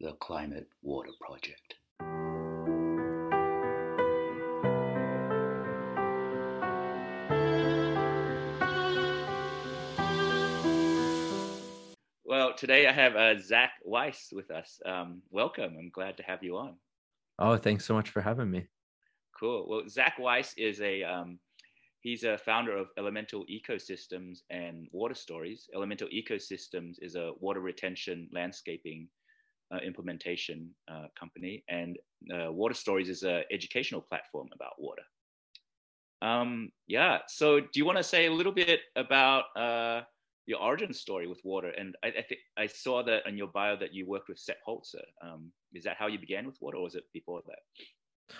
the Climate Water Project. Well, today I have uh, Zach Weiss with us. Um, welcome. I'm glad to have you on. Oh, thanks so much for having me. Cool. Well, Zach Weiss is a um, he's a founder of Elemental Ecosystems and Water Stories. Elemental Ecosystems is a water retention landscaping implementation uh, company, and uh, Water Stories is an educational platform about water. Um, yeah. So, do you want to say a little bit about uh, your origin story with water? And I, I think I saw that in your bio that you worked with Sepp Holzer. Um, is that how you began with water, or was it before that?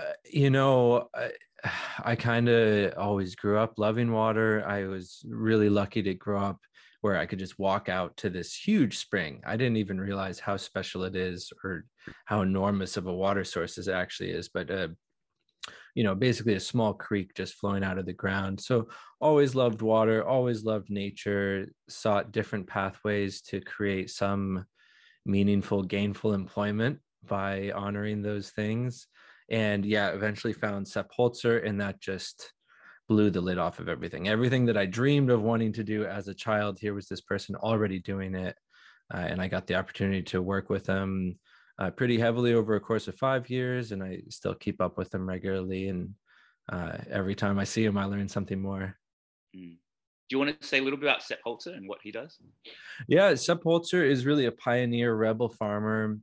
Uh, you know, I, I kind of always grew up loving water. I was really lucky to grow up where I could just walk out to this huge spring. I didn't even realize how special it is or how enormous of a water source it actually is. But uh, you know, basically a small creek just flowing out of the ground. So always loved water, always loved nature, sought different pathways to create some meaningful, gainful employment by honoring those things. And yeah, eventually found Sepp Holzer, and that just blew the lid off of everything. Everything that I dreamed of wanting to do as a child, here was this person already doing it. Uh, and I got the opportunity to work with them uh, pretty heavily over a course of five years, and I still keep up with them regularly. And uh, every time I see him, I learn something more. Mm. Do you want to say a little bit about Sepp Holzer and what he does? Yeah, Sepp Holzer is really a pioneer rebel farmer.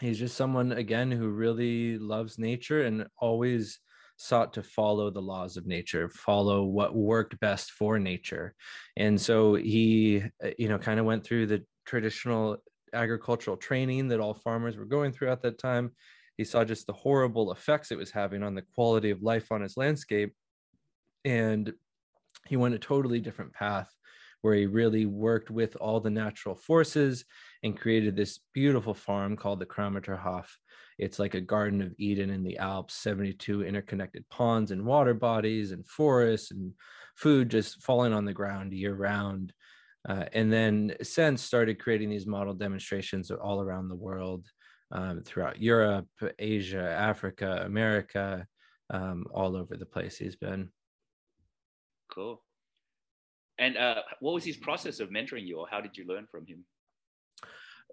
He's just someone again who really loves nature and always sought to follow the laws of nature, follow what worked best for nature. And so he, uh, you know, kind of went through the traditional agricultural training that all farmers were going through at that time. He saw just the horrible effects it was having on the quality of life on his landscape. And he went a totally different path where he really worked with all the natural forces and created this beautiful farm called the Krameterhof. It's like a Garden of Eden in the Alps, 72 interconnected ponds and water bodies and forests and food just falling on the ground year round. Uh, and then since started creating these model demonstrations all around the world, um, throughout Europe, Asia, Africa, America, um, all over the place he's been. Cool. And uh, what was his process of mentoring you, or how did you learn from him?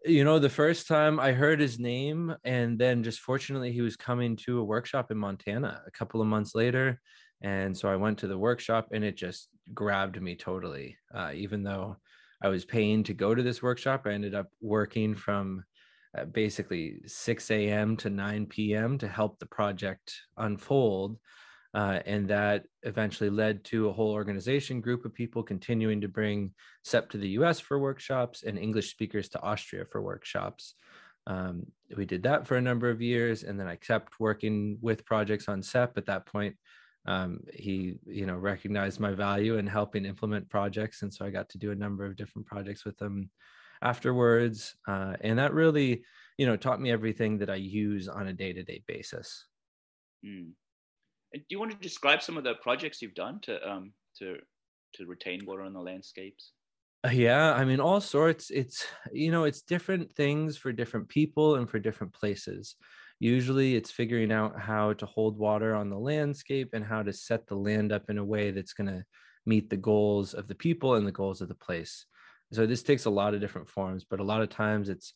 You know, the first time I heard his name, and then just fortunately, he was coming to a workshop in Montana a couple of months later. And so I went to the workshop and it just grabbed me totally. Uh, even though I was paying to go to this workshop, I ended up working from uh, basically 6 a.m. to 9 p.m. to help the project unfold. Uh, and that eventually led to a whole organization group of people continuing to bring Sepp to the US for workshops and English speakers to Austria for workshops. Um, we did that for a number of years, and then I kept working with projects on Sepp. At that point, um, he you know recognized my value in helping implement projects and so i got to do a number of different projects with him afterwards uh, and that really you know taught me everything that i use on a day-to-day basis mm. Do you want to describe some of the projects you've done to um, to to retain water on the landscapes uh, yeah i mean all sorts it's you know it's different things for different people and for different places Usually it's figuring out how to hold water on the landscape and how to set the land up in a way that's going to meet the goals of the people and the goals of the place. So this takes a lot of different forms, but a lot of times it's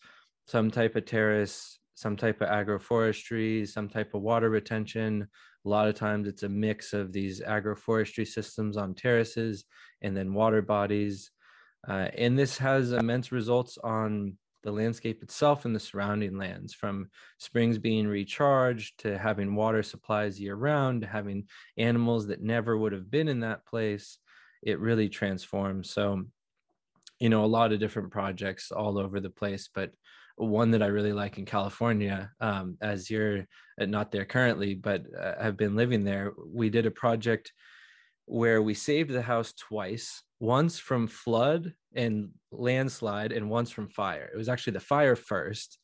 some type of terrace, some type of agroforestry, some type of water retention. A lot of times it's a mix of these agroforestry systems on terraces and then water bodies. Uh, and this has immense results on the landscape itself and the surrounding lands from springs being recharged to having water supplies year round to having animals that never would have been in that place it really transforms so you know a lot of different projects all over the place but one that i really like in california um, as you're uh, not there currently but uh, have been living there we did a project where we saved the house twice once from flood and landslide and once from fire. It was actually the fire first.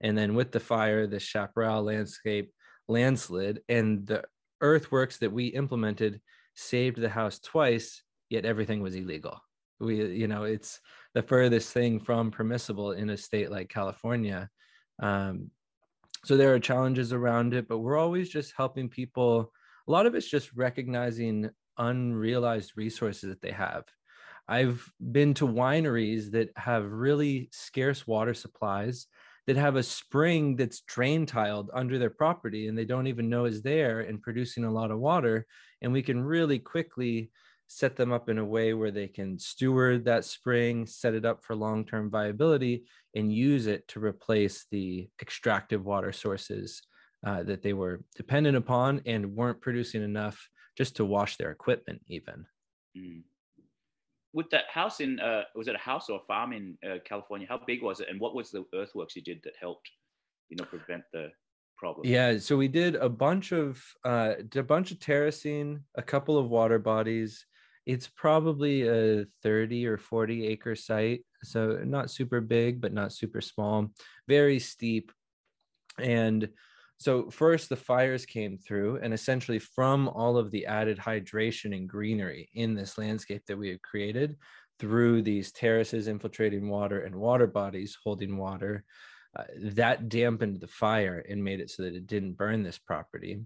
And then with the fire, the chaparral landscape landslid and the earthworks that we implemented saved the house twice, yet everything was illegal. We, you know, it's the furthest thing from permissible in a state like California. Um, so there are challenges around it, but we're always just helping people. A lot of it's just recognizing unrealized resources that they have. I've been to wineries that have really scarce water supplies that have a spring that's drain tiled under their property and they don't even know is there and producing a lot of water. And we can really quickly set them up in a way where they can steward that spring, set it up for long term viability, and use it to replace the extractive water sources uh, that they were dependent upon and weren't producing enough just to wash their equipment, even. Mm. With that house in, uh, was it a house or a farm in uh, California? How big was it, and what was the earthworks you did that helped, you know, prevent the problem? Yeah, so we did a bunch of uh, a bunch of terracing, a couple of water bodies, it's probably a 30 or 40 acre site. So not super big, but not super small, very steep. And so first the fires came through and essentially from all of the added hydration and greenery in this landscape that we had created through these terraces infiltrating water and water bodies holding water, uh, that dampened the fire and made it so that it didn't burn this property.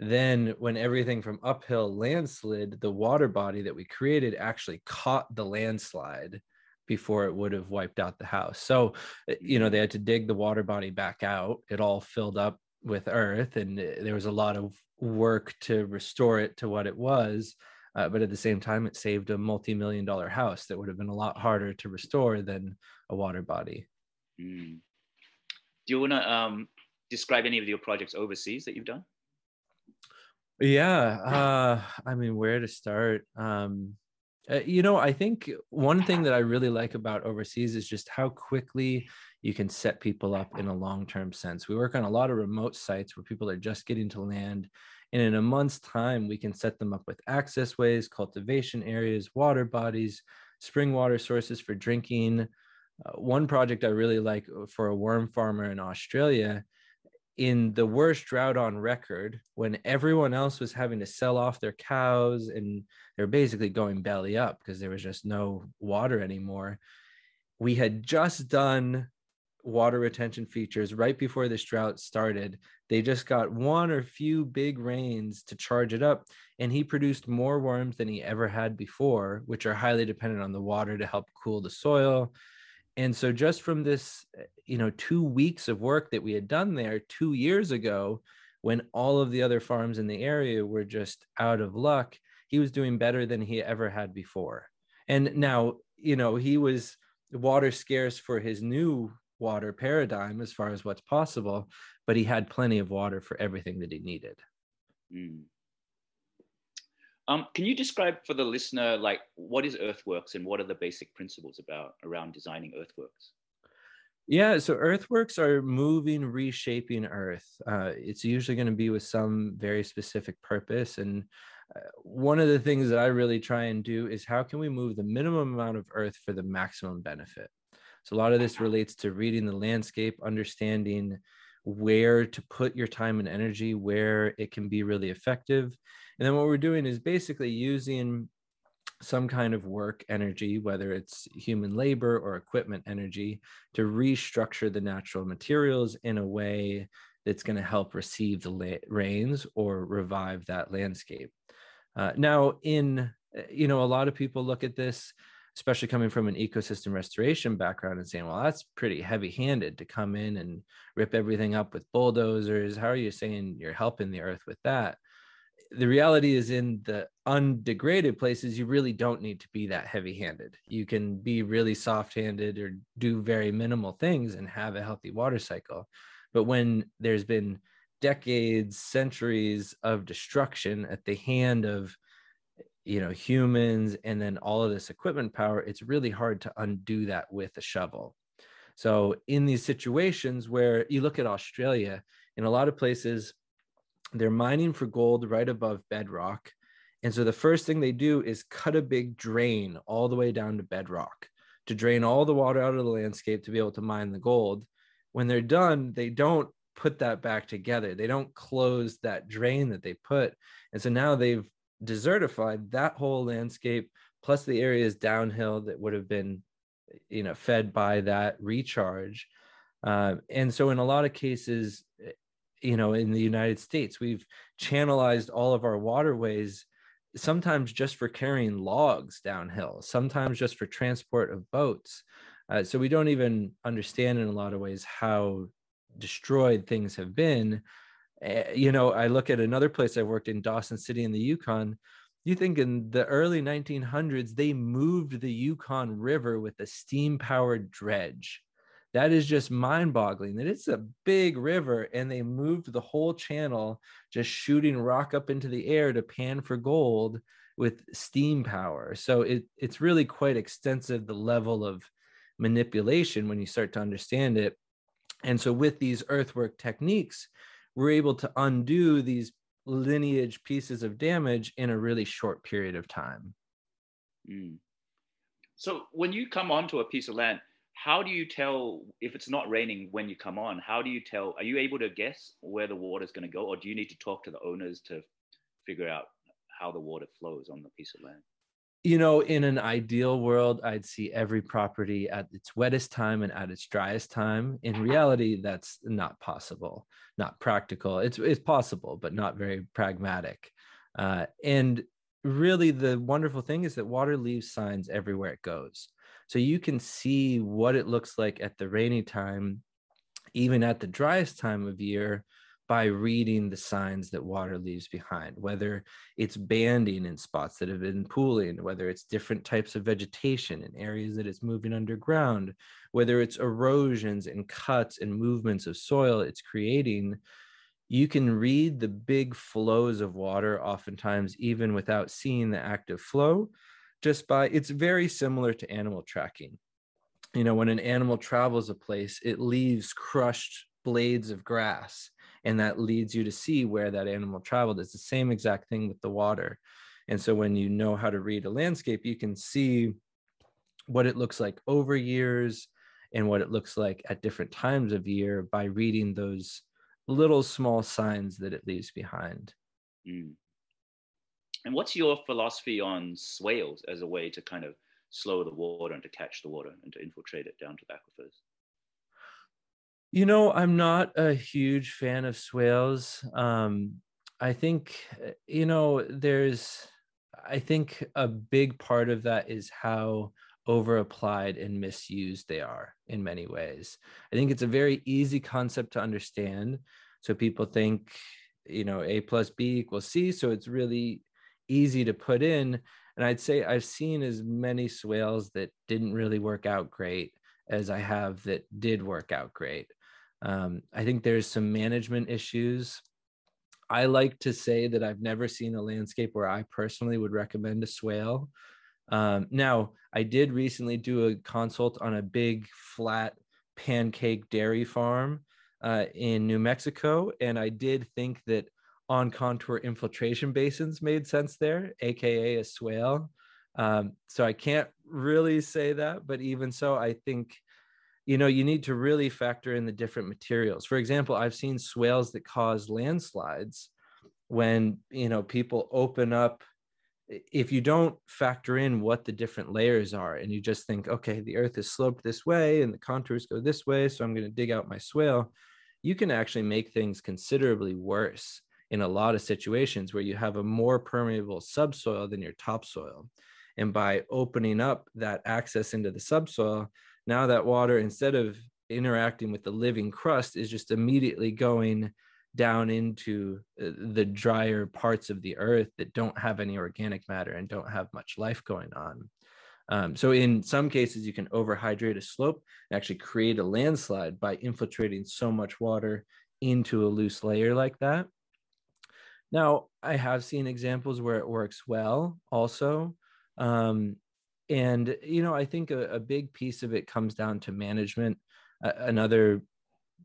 Then, when everything from uphill landslid, the water body that we created actually caught the landslide before it would have wiped out the house. So, eh, you know, they had to dig the water body back out. It all filled up with earth, and eh, there was a lot of work to restore it to what it was. Uh, but at the same time, it saved a multi million dollar house that would have been a lot harder to restore than a water body. Mm. Do you want to um, describe any of your projects overseas that you've done? Yeah, uh, I mean, where to start? Um, uh, you know, I think one thing that I really like about overseas is just how quickly you can set people up in a long term sense. We work on a lot of remote sites where people are just getting to land. And in a month's time, we can set them up with access ways, cultivation areas, water bodies, spring water sources for drinking. Uh, one project I really like uh, for a worm farmer in Australia in the worst drought on record when everyone else was having to sell off their cows and they're basically going belly up because there was just no water anymore we had just done water retention features right before this drought started. They just got one or few big rains to charge it up and he produced more worms than he ever had before which are highly dependent on the water to help cool the soil and so just from this eh, you know two weeks of work that we had done there two years ago when all of the other farms in the area were just out of luck he was doing better than he ever had before and now you know he was water scarce for his new water paradigm as far as what's possible but he had plenty of water for everything that he needed mm. Um, can you describe for the listener, like, what is Earthworks and what are the basic principles about around designing Earthworks? Yeah, so earthworks are moving, reshaping Earth. Uh, it's usually going to be with some very specific purpose. And uh, one of the things that I really try and do is how can we move the minimum amount of Earth for the maximum benefit? So a lot of this relates to reading the landscape, understanding where to put your time and energy, where it can be really effective, and then what we're doing is basically using some kind of work energy, whether it's human labor or equipment energy, to restructure the natural materials in a way that's going to help receive the la- rains or revive that landscape. Uh, now, in you know, a lot of people look at this, especially coming from an ecosystem restoration background, and saying, "Well, that's pretty heavy-handed to come in and rip everything up with bulldozers." How are you saying you're helping the earth with that? the reality is in the undegraded places you really don't need to be that heavy handed you can be really soft handed or do very minimal things and have a healthy water cycle but when there's been decades centuries of destruction at the hand of you know humans and then all of this equipment power it's really hard to undo that with a shovel so in these situations where you look at australia in a lot of places they're mining for gold right above bedrock. And so the first thing they do is cut a big drain all the way down to bedrock to drain all the water out of the landscape to be able to mine the gold. When they're done, they don't put that back together. They don't close that drain that they put. And so now they've desertified that whole landscape plus the areas downhill that would have been you know fed by that recharge. Uh, and so in a lot of cases eh, you know in the united states we've channelized all of our waterways sometimes just for carrying logs downhill sometimes just for transport of boats. Uh, so we don't even understand in a lot of ways how destroyed things have been Eh, you know i look at another place i worked in dawson city in the yukon you think in the early 1900s they moved the yukon river with a steam powered dredge. That is just mind boggling that it's a big river and they moved the whole channel just shooting rock up into the air to pan for gold with steam power. So it, it's really quite extensive the level of manipulation when you start to understand it. And so with these earthwork techniques we're able to undo these lineage pieces of damage in a really short period of time. Mm. So when you come onto a piece of land, how do you tell if it's not raining when you come on? How do you tell? Are you able to guess where the water is going to go, or do you need to talk to the owners to figure out how the water flows on the piece of land? You know, in an ideal world, I'd see every property at its wettest time and at its driest time. In reality, that's not possible, not practical. It's it's possible, but not very pragmatic. Uh, and really, the wonderful thing is that water leaves signs everywhere it goes, so you can see what it looks like at the rainy time, even at the driest time of year by reading the signs that water leaves behind, whether it's banding in spots that have been pooling, whether it's different types of vegetation in areas that it's moving underground, whether it's erosions and cuts and movements of soil it's creating. You can read the big flows of water, oftentimes, even without seeing the active flow, just by it's very similar to animal tracking. You know, when an animal travels a place, it leaves crushed blades of grass and that leads you to see where that animal traveled. It's the same exact thing with the water. And so when you know how to read a landscape you can see what it looks like over years and what it looks like at different times of year by reading those little small signs that it leaves behind. Mm. and what's your philosophy on swales as a way to kind of slow the water and to catch the water and to infiltrate it down to the aquifers you know, I'm not a huge fan of swales. Um, I think, eh, you know, there's, I think a big part of that is how over applied and misused they are in many ways. I think it's a very easy concept to understand. So people think, you know, A plus B equals C. So it's really easy to put in. And I'd say I've seen as many swales that didn't really work out great as I have that did work out great. Um, I think there's some management issues. I like to say that I've never seen a landscape where I personally would recommend a swale. Um, now, I did recently do a consult on a big flat pancake dairy farm uh, in New Mexico, and I did think that on contour infiltration basins made sense there, aka a swale. Um, so I can't really say that, but even so, I think you know you need to really factor in the different materials. For example i've seen swales that cause landslides when you know people open up if you don't factor in what the different layers are and you just think okay the earth is sloped this way and the contours go this way so i'm going to dig out my swale you can actually make things considerably worse in a lot of situations where you have a more permeable subsoil than your topsoil. And by opening up that access into the subsoil now that water instead of interacting with the living crust is just immediately going down into uh, the drier parts of the earth that don't have any organic matter and don't have much life going on. Um, so in some cases, you can overhydrate a slope and actually create a landslide by infiltrating so much water into a loose layer like that. Now, I have seen examples where it works well also. Um, and you know i think a, a, big piece of it comes down to management. Uh, another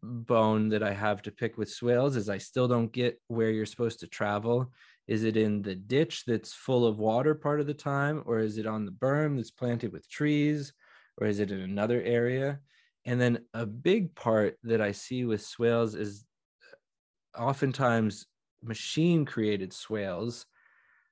bone that i have to pick with swales is i still don't get where you're supposed to travel. Is it in the ditch that's full of water part of the time or is it on the berm that's planted with trees or is it in another area? And then a big part that i see with swales is oftentimes machine created swales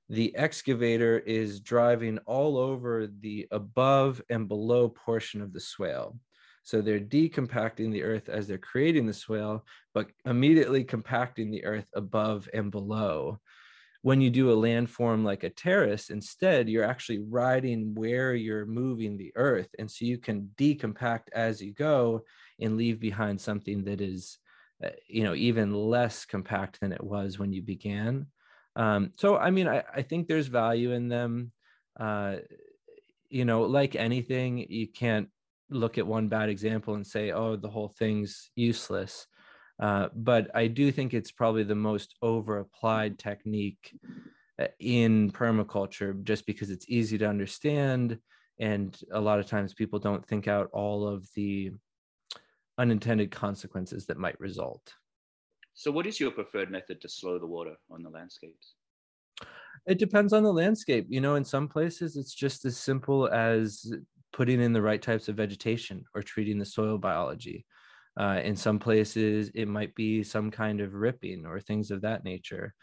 the excavator is driving all over the above and below portion of the swale. So they're decompacting the earth as they're creating the swale, but immediately compacting the earth above and below. When you do a landform like a terrace, instead, you're actually riding where you're moving the earth. And so you can decompact as you go and leave behind something that is, uh, you know, even less compact than it was when you began. Um, so, I mean, I, I think there's value in them. Uh, you know, like anything, you can't look at one bad example and say, oh, the whole thing's useless. Uh, but I do think it's probably the most over applied technique uh, in permaculture just because it's easy to understand. And a lot of times people don't think out all of the unintended consequences that might result. So, what is your preferred method to slow the water on the landscapes? It depends on the landscape. You know, in some places, it's just as simple as putting in the right types of vegetation or treating the soil biology. Uh, in some places, it might be some kind of ripping or things of that nature.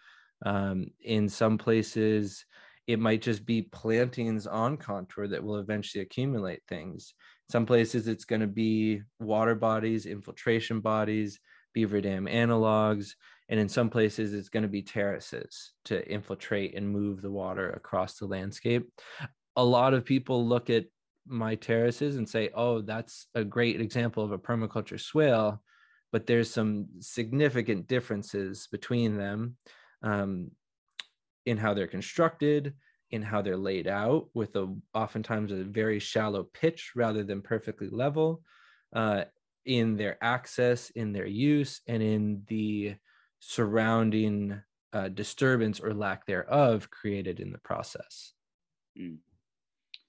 Um, in some places, it might just be plantings on contour that will eventually accumulate things. Some places, it's going to be water bodies, infiltration bodies, beaver dam analogs. And in some places, it's going to be terraces to infiltrate and move the water across the landscape. A lot of people look at my terraces and say, oh, that's a great example of a permaculture swale, but there's some significant differences between them um, in how they're constructed, in how they're laid out, with a oftentimes a very shallow pitch rather than perfectly level, uh, in their access, in their use, and in the surrounding uh, disturbance or lack thereof created in the process. Mm.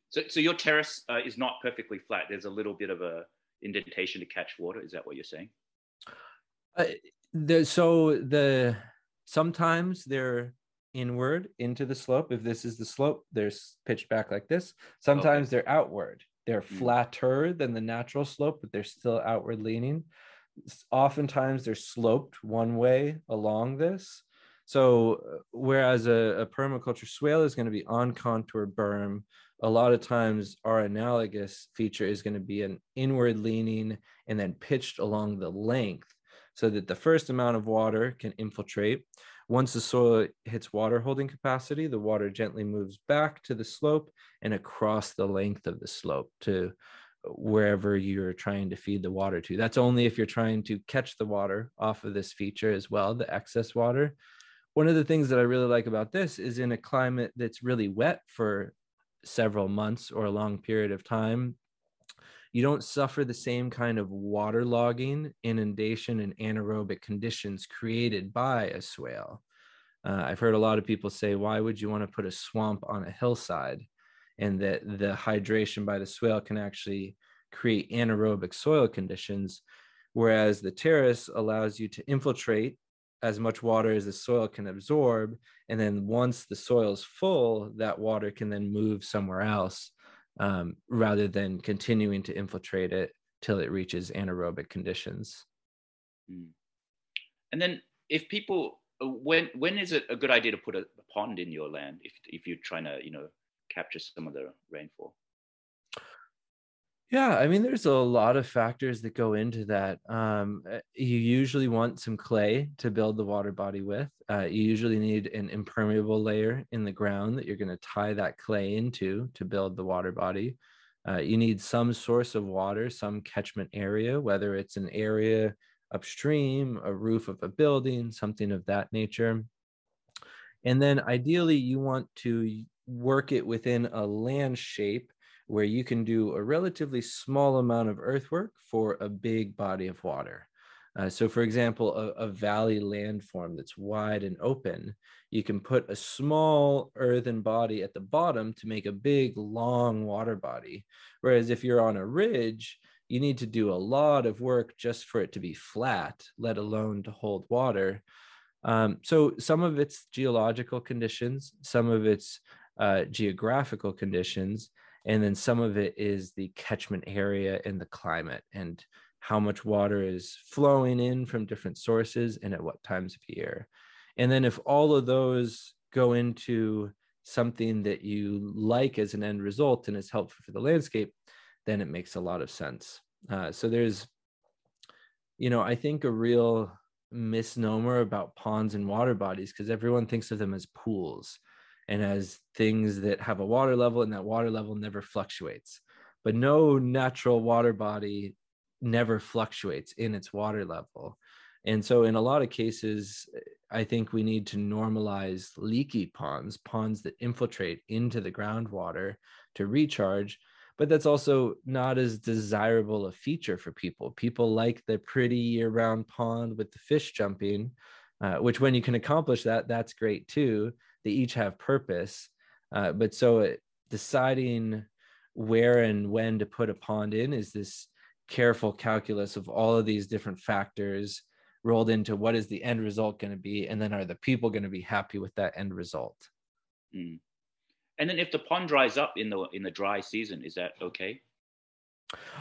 So, so your terrace uh, is not perfectly flat. There's a little bit of a indentation to catch water. Is that what you're saying? Uh, the, so the sometimes they're inward into the slope. If this is the slope, they're pitched back like this. Sometimes okay. they're outward. They're mm. flatter than the natural slope, but they're still outward leaning. Oftentimes they're sloped one way along this. So uh, whereas a, a permaculture swale is going to be on contour berm a lot of times our analogous feature is going to be an inward leaning and then pitched along the length so that the first amount of water can infiltrate. Once the soil hits water holding capacity, the water gently moves back to the slope and across the length of the slope to wherever you're trying to feed the water to. That's only if you're trying to catch the water off of this feature as well, the excess water. One of the things that I really like about this is in a climate that's really wet for several months or a long period of time, you don't suffer the same kind of waterlogging, inundation, and anaerobic conditions created by a swale. Uh, I've heard a lot of people say, why would you want to put a swamp on a hillside? And that the hydration by the swale can actually create anaerobic soil conditions, whereas the terrace allows you to infiltrate as much water as the soil can absorb. And then once the soil is full, that water can then move somewhere else um, rather than continuing to infiltrate it till it reaches anaerobic conditions. Hmm. And then if people, uh, when when is it a good idea to put a, a pond in your land if, if you're trying to, you know, capture some of the rainfall? Yeah, I mean, there's a lot of factors that go into that. Um, eh, you usually want some clay to build the water body with. Uh, you usually need an impermeable layer in the ground that you're going to tie that clay into to build the water body. Uh, you need some source of water, some catchment area, whether it's an area upstream, a roof of a building, something of that nature. And then ideally, you want to work it within a land shape where you can do a relatively small amount of earthwork for a big body of water. Uh, so, for example, a, a, valley landform that's wide and open, you can put a small earthen body at the bottom to make a big, long water body. Whereas if you're on a ridge, you need to do a lot of work just for it to be flat, let alone to hold water. Um, so, some of it's geological conditions, some of it's uh, geographical conditions, and then some of it is the catchment area and the climate and how much water is flowing in from different sources and at what times of year and then if all of those go into something that you like as an end result and is helpful for the landscape, then it makes a lot of sense. Uh, so there's, you know, I think a real misnomer about ponds and water bodies because everyone thinks of them as pools and as things that have a water level and that water level never fluctuates. But no natural water body never fluctuates in its water level. And so, in a lot of cases, I think we need to normalize leaky ponds, ponds that infiltrate into the groundwater to recharge. But that's also not as desirable a feature for people. People like the pretty year round pond with the fish jumping, uh, which, when you can accomplish that, that's great too. They each have purpose. Uh, but so, it, deciding where and when to put a pond in is this careful calculus of all of these different factors rolled into what is the end result going to be and then are the people going to be happy with that end result mm. and then if the pond dries up in the in the dry season is that okay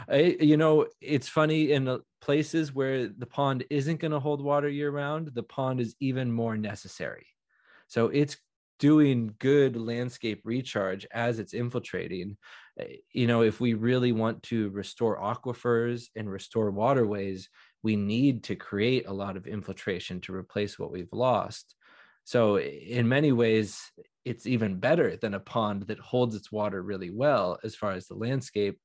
I, you know it's funny in places where the pond isn't going to hold water year round the pond is even more necessary so it's doing good landscape recharge as it's infiltrating eh, you know if we really want to restore aquifers and restore waterways we need to create a lot of infiltration to replace what we've lost. So, in many ways, it's even better than a pond that holds its water really well as far as the landscape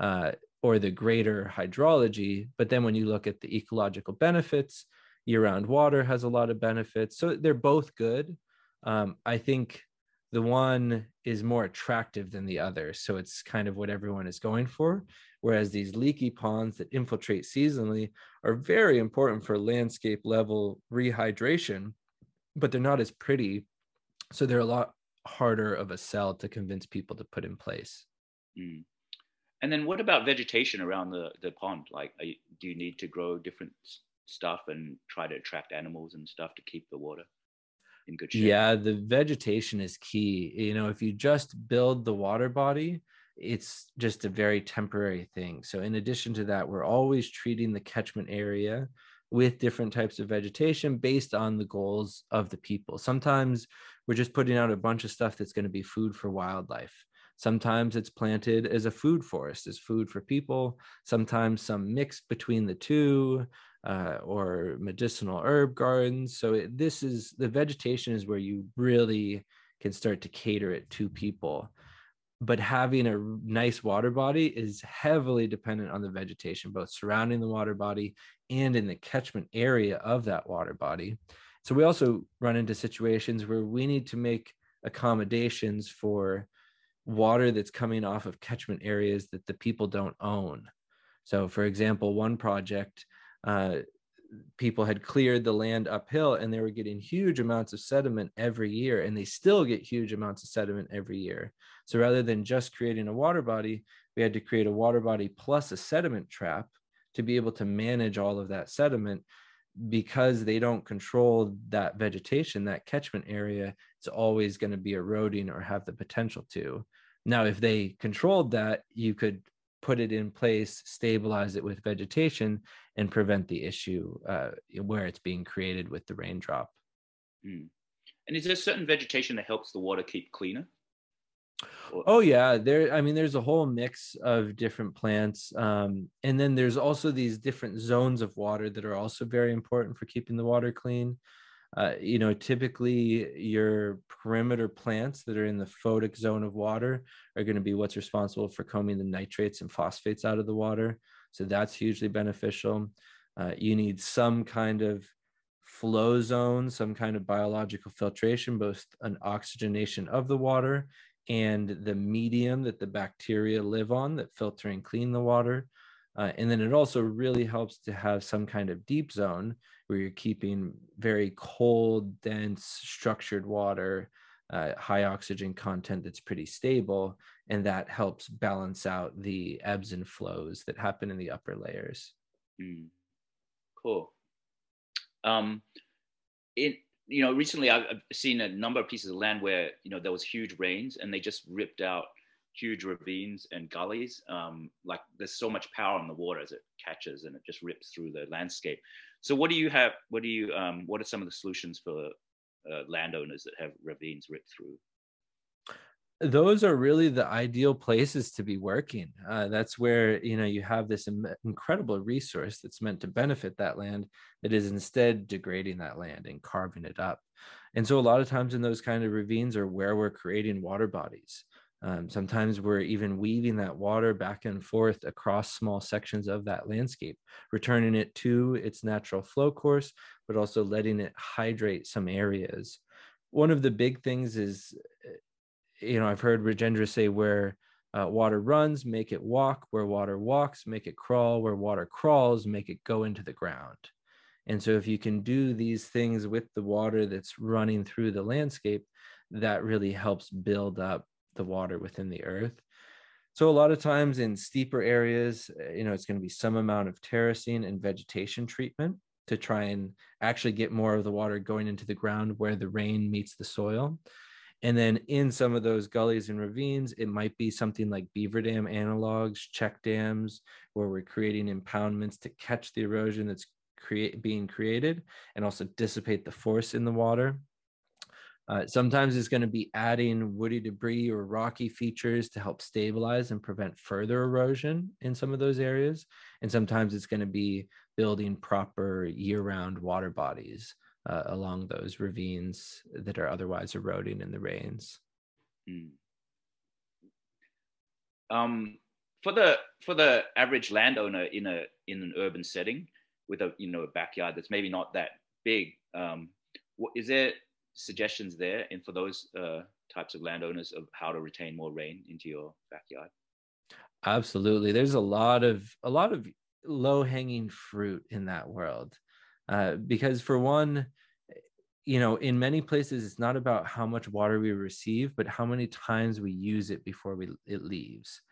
uh, or the greater hydrology. But then, when you look at the ecological benefits, year round water has a lot of benefits. So, they're both good. Um, I think the one is more attractive than the other. So, it's kind of what everyone is going for. Whereas these leaky ponds that infiltrate seasonally are very important for landscape level rehydration, but they're not as pretty. So they're a lot harder of a sell to convince people to put in place. Mm. And then what about vegetation around the, the pond? Like, you, do you need to grow different stuff and try to attract animals and stuff to keep the water in good shape? Yeah, the vegetation is key. You know, if you just build the water body, it's just a very temporary thing. So, in addition to that, we're always treating the catchment area with different types of vegetation based on the goals of the people. Sometimes we're just putting out a bunch of stuff that's going to be food for wildlife. Sometimes it's planted as a food forest, as food for people. Sometimes some mix between the two, uh, or medicinal herb gardens. So it, this is the vegetation is where you really can start to cater it to people but having a nice water body is heavily dependent on the vegetation, both surrounding the water body and in the catchment area of that water body. So we also run into situations where we need to make accommodations for water that's coming off of catchment areas that the people don't own. So, for example, one project, uh, people had cleared the land uphill and they were getting huge amounts of sediment every year and they still get huge amounts of sediment every year. So rather than just creating a water body we had to create a water body plus a sediment trap to be able to manage all of that sediment. Because they don't control that vegetation that catchment area it's always going to be eroding or have the potential to. Now if they controlled that you could put it in place, stabilize it with vegetation, and prevent the issue uh, where it's being created with the raindrop. Mm. And is there certain vegetation that helps the water keep cleaner? Oh yeah, there. I mean, there's a whole mix of different plants, um, and then there's also these different zones of water that are also very important for keeping the water clean. Uh, you know, typically your perimeter plants that are in the photic zone of water are going to be what's responsible for combing the nitrates and phosphates out of the water. So that's hugely beneficial. Uh, you need some kind of flow zone, some kind of biological filtration, both an oxygenation of the water and the medium that the bacteria live on that filter and clean the water. Uh, and then it also really helps to have some kind of deep zone where you're keeping very cold, dense, structured water, uh, high oxygen content that's pretty stable. And that helps balance out the ebbs and flows that happen in the upper layers. Mm. Cool. Um, it, you know, recently I've seen a number of pieces of land where, you know, there was huge rains and they just ripped out huge ravines and gullies. Um, like there's so much power in the water as it catches and it just rips through the landscape. So what do you have? What do you? Um, what are some of the solutions for uh, landowners that have ravines ripped through? those are really the ideal places to be working. Uh, that's where you know you have this Im- incredible resource that's meant to benefit that land that is instead degrading that land and carving it up. And so a lot of times in those kind of ravines are where we're creating water bodies. Um, sometimes we're even weaving that water back and forth across small sections of that landscape, returning it to its natural flow course, but also letting it hydrate some areas. One of the big things is you know, I've heard Rajendra say where uh, water runs, make it walk, where water walks, make it crawl, where water crawls, make it go into the ground. And so, if you can do these things with the water that's running through the landscape, that really helps build up the water within the earth. So, a lot of times in steeper areas, uh, you know, it's going to be some amount of terracing and vegetation treatment to try and actually get more of the water going into the ground where the rain meets the soil. And then in some of those gullies and ravines, it might be something like beaver dam analogs, check dams, where we're creating impoundments to catch the erosion that's create being created and also dissipate the force in the water. Uh, sometimes it's going to be adding woody debris or rocky features to help stabilize and prevent further erosion in some of those areas. And sometimes it's going to be building proper year round water bodies uh, along those ravines that are otherwise eroding in the rains. Mm. Um, for the for the average landowner in a in an urban setting with a you know a backyard that's maybe not that big, um, what, is there suggestions there and for those uh, types of landowners of how to retain more rain into your backyard? Absolutely, there's a lot of a lot of low hanging fruit in that world. Uh, because for one you know in many places it's not about how much water we receive but how many times we use it before we it leaves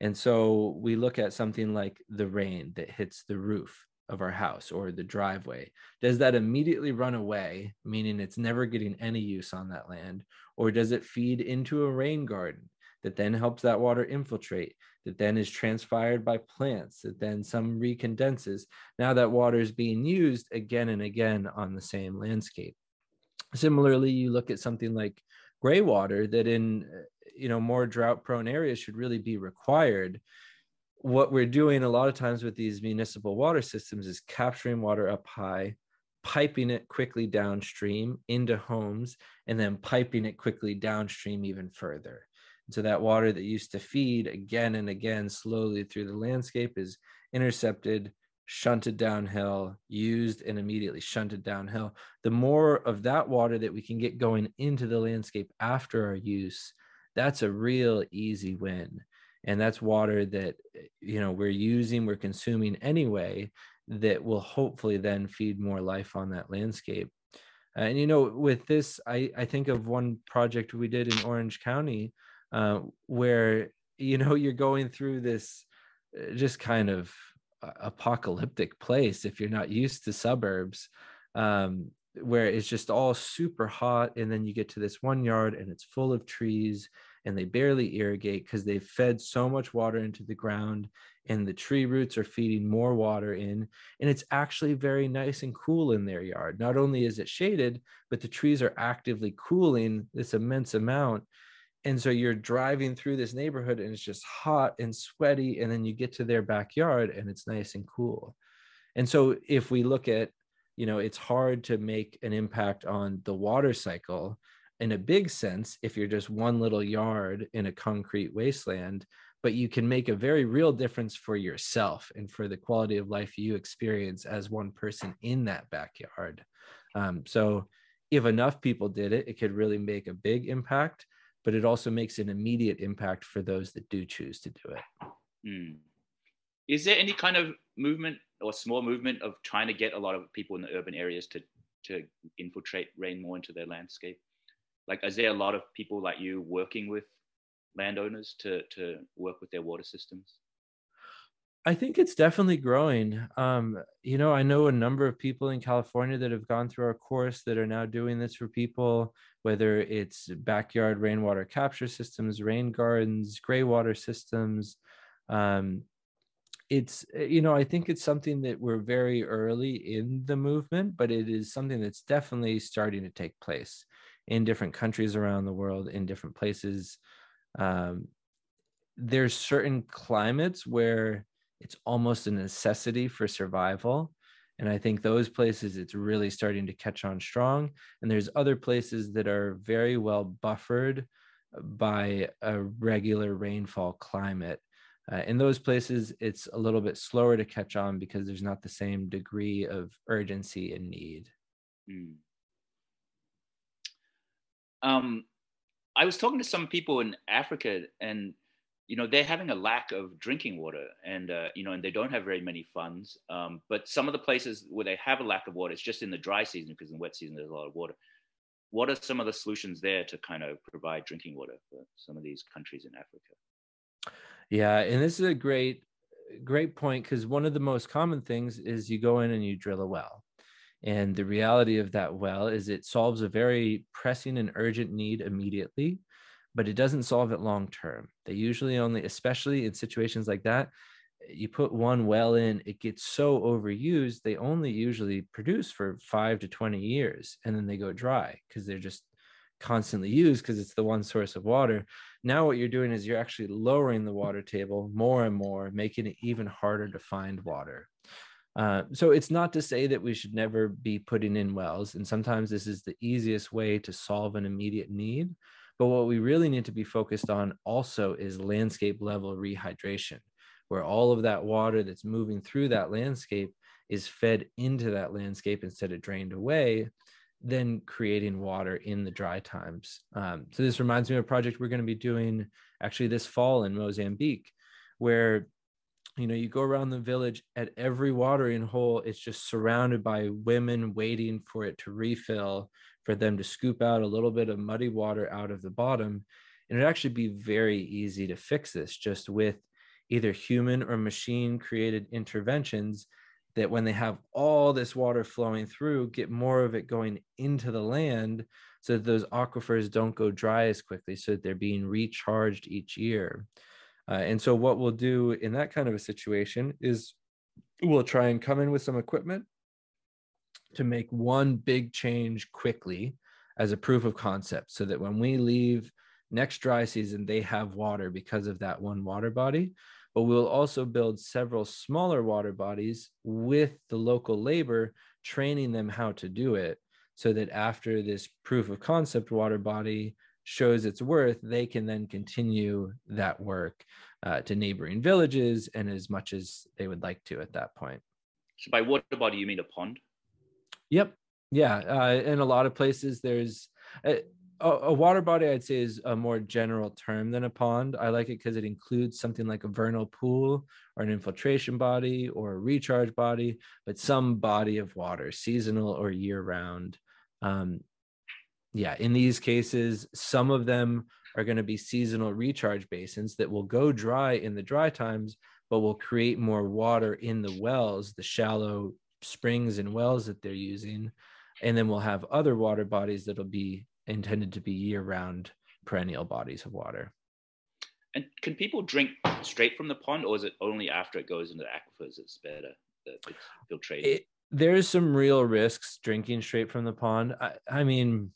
and so we look at something like the rain that hits the roof of our house or the driveway does that immediately run away meaning it's never getting any use on that land or does it feed into a rain garden that then helps that water infiltrate, that then is transpired by plants, that then some recondenses. Now that water is being used again and again on the same landscape. Similarly, you look at something like gray water that in you know more drought prone areas should really be required what we're doing a lot of times with these municipal water systems is capturing water up high piping it quickly downstream into homes and then piping it quickly downstream even further so that water that used to feed again and again slowly through the landscape is intercepted, shunted downhill, used, and immediately shunted downhill. The more of that water that we can get going into the landscape after our use, that's a real easy win. And that's water that you know we're using, we're consuming anyway, that will hopefully then feed more life on that landscape. And you know, with this, I, I think of one project we did in Orange County uh, where you know you're going through this uh, just kind of uh, apocalyptic place if you're not used to suburbs um, where it's just all super hot and then you get to this one yard and it's full of trees and they barely irrigate because they've fed so much water into the ground and the tree roots are feeding more water in and it's actually very nice and cool in their yard. Not only is it shaded but the trees are actively cooling this immense amount and so you're driving through this neighborhood and it's just hot and sweaty and then you get to their backyard and it's nice and cool. And so if we look at you know it's hard to make an impact on the water cycle in a big sense if you're just one little yard in a concrete wasteland but you can make a very real difference for yourself and for the quality of life you experience as one person in that backyard um, so if enough people did it it could really make a big impact but it also makes an immediate impact for those that do choose to do it. Mm. Is there any kind of movement or small movement of trying to get a lot of people in the urban areas to to infiltrate rain more into their landscape? Like, is there a lot of people like you working with landowners to to work with their water systems? I think it's definitely growing. Um, you know, I know a number of people in California that have gone through our course that are now doing this for people, whether it's backyard rainwater capture systems, rain gardens, gray water systems. Um, it's, you know, I think it's something that we're very early in the movement, but it is something that's definitely starting to take place in different countries around the world, in different places Um, there's certain climates where it's almost a necessity for survival. And I think those places it's really starting to catch on strong. And there's other places that are very well buffered by a regular rainfall climate. Uh, in those places, it's a little bit slower to catch on because there's not the same degree of urgency and need. Mm. Um, I was talking to some people in Africa, and you know they're having a lack of drinking water, and uh, you know, and they don't have very many funds. Um, but some of the places where they have a lack of water, it's just in the dry season because in wet season there's a lot of water. What are some of the solutions there to kind of provide drinking water for some of these countries in Africa? Yeah, and this is a great, great point because one of the most common things is you go in and you drill a well and the reality of that well is it solves a very pressing and urgent need immediately, but it doesn't solve it long term. They usually only, especially in situations like that, you put one well in, it gets so overused, they only usually produce for five to 20 years and then they go dry because they're just constantly used because it's the one source of water. Now, what you're doing is you're actually lowering the water table more and more, making it even harder to find water. Uh, so it's not to say that we should never be putting in wells, and sometimes this is the easiest way to solve an immediate need. But what we really need to be focused on also is landscape level rehydration, where all of that water that's moving through that landscape is fed into that landscape instead of drained away, then creating water in the dry times. Um, so this reminds me of a project we're going to be doing actually this fall in Mozambique, where you know you go around the village at every watering hole it's just surrounded by women waiting for it to refill for them to scoop out a little bit of muddy water out of the bottom. And it'd actually be very easy to fix this just with either human or machine created interventions that when they have all this water flowing through get more of it going into the land so that those aquifers don't go dry as quickly so that they're being recharged each year uh, and so, what we'll do in that kind of a situation is we'll try and come in with some equipment to make one big change quickly as a proof of concept so that when we leave next dry season, they have water because of that one water body. But we'll also build several smaller water bodies with the local labor, training them how to do it so that after this proof of concept water body shows its worth, they can then continue that work uh, to neighboring villages and as much as they would like to at that point. So, by water body, you mean a pond? Yep. Yeah. Uh, in a lot of places, there's a, a, water body, I'd say, is a more general term than a pond. I like it because it includes something like a vernal pool or an infiltration body or a recharge body, but some body of water, seasonal or year round. Um, yeah, in these cases, some of them are going to be seasonal recharge basins that will go dry in the dry times, but will create more water in the wells, the shallow springs and wells that they're using. And then we'll have other water bodies that'll be intended to be year round perennial bodies of water. And can people drink straight from the pond, or is it only after it goes into the aquifers it's better that it's filtrated? It, there's some real risks drinking straight from the pond. I, I mean,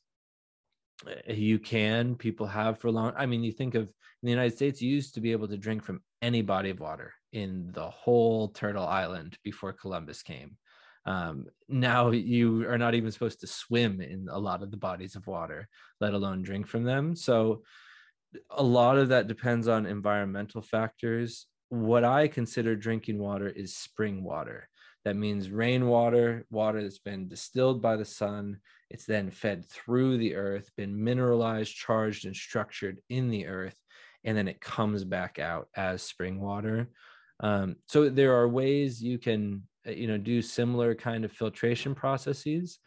you can people have for long i mean you think of in the united states you used to be able to drink from any body of water in the whole turtle island before columbus came. Um, now you are not even supposed to swim in a lot of the bodies of water let alone drink from them. So a lot of that depends on environmental factors. What i consider drinking water is spring water that means rainwater, water that's been distilled by the sun. It's then fed through the earth, been mineralized, charged, and structured in the earth, and then it comes back out as spring water. Um, so there are ways you can, uh, you know, do similar kind of filtration processes,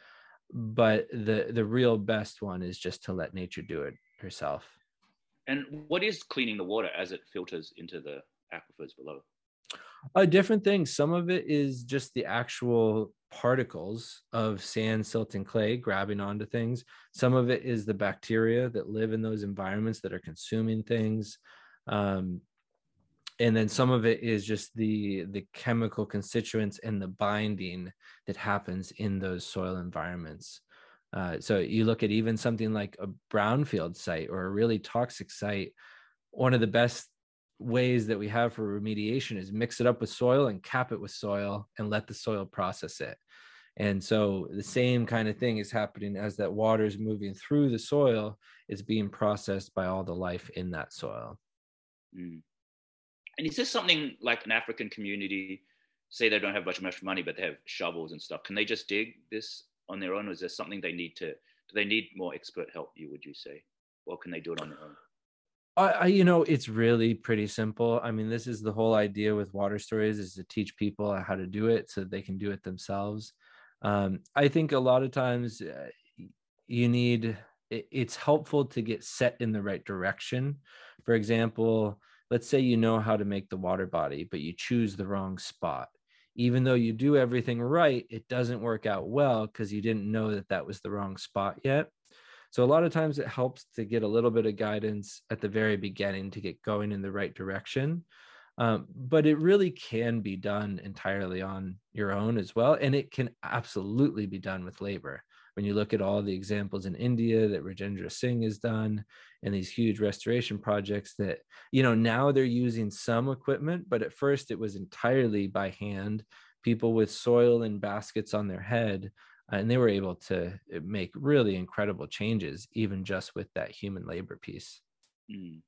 but the the real best one is just to let nature do it herself. And what is cleaning the water as it filters into the aquifers below? Uh, different things. Some of it is just the actual particles of sand, silt, and clay grabbing onto things. Some of it is the bacteria that live in those environments that are consuming things. Um, and then some of it is just the the chemical constituents and the binding that happens in those soil environments. Uh, so you look at even something like a brownfield site or a really toxic site one of the best ways that we have for remediation is mix it up with soil and cap it with soil and let the soil process it. And so the same kind of thing is happening as that water is moving through the soil, it's being processed by all the life in that soil. Mm. And is this something like an African community, say they don't have much much money, but they have shovels and stuff? Can they just dig this on their own, or is there something they need to? Do they need more expert help? You would you say, or can they do it on their own? I, you know, it's really pretty simple. I mean, this is the whole idea with water stories is to teach people how to do it so they can do it themselves. Um, I think a lot of times uh, you need it's helpful to get set in the right direction. For example, let's say you know how to make the water body, but you choose the wrong spot. Even though you do everything right, it doesn't work out well because you didn't know that that was the wrong spot yet. So a lot of times it helps to get a little bit of guidance at the very beginning to get going in the right direction. Um, but it really can be done entirely on your own as well. And it can absolutely be done with labor. When you look at all the examples in India that Rajendra Singh has done and these huge restoration projects that, you know, now they're using some equipment, but at first it was entirely by hand, people with soil and baskets on their head and they were able to eh, make really incredible changes even just with that human labor piece. Mm.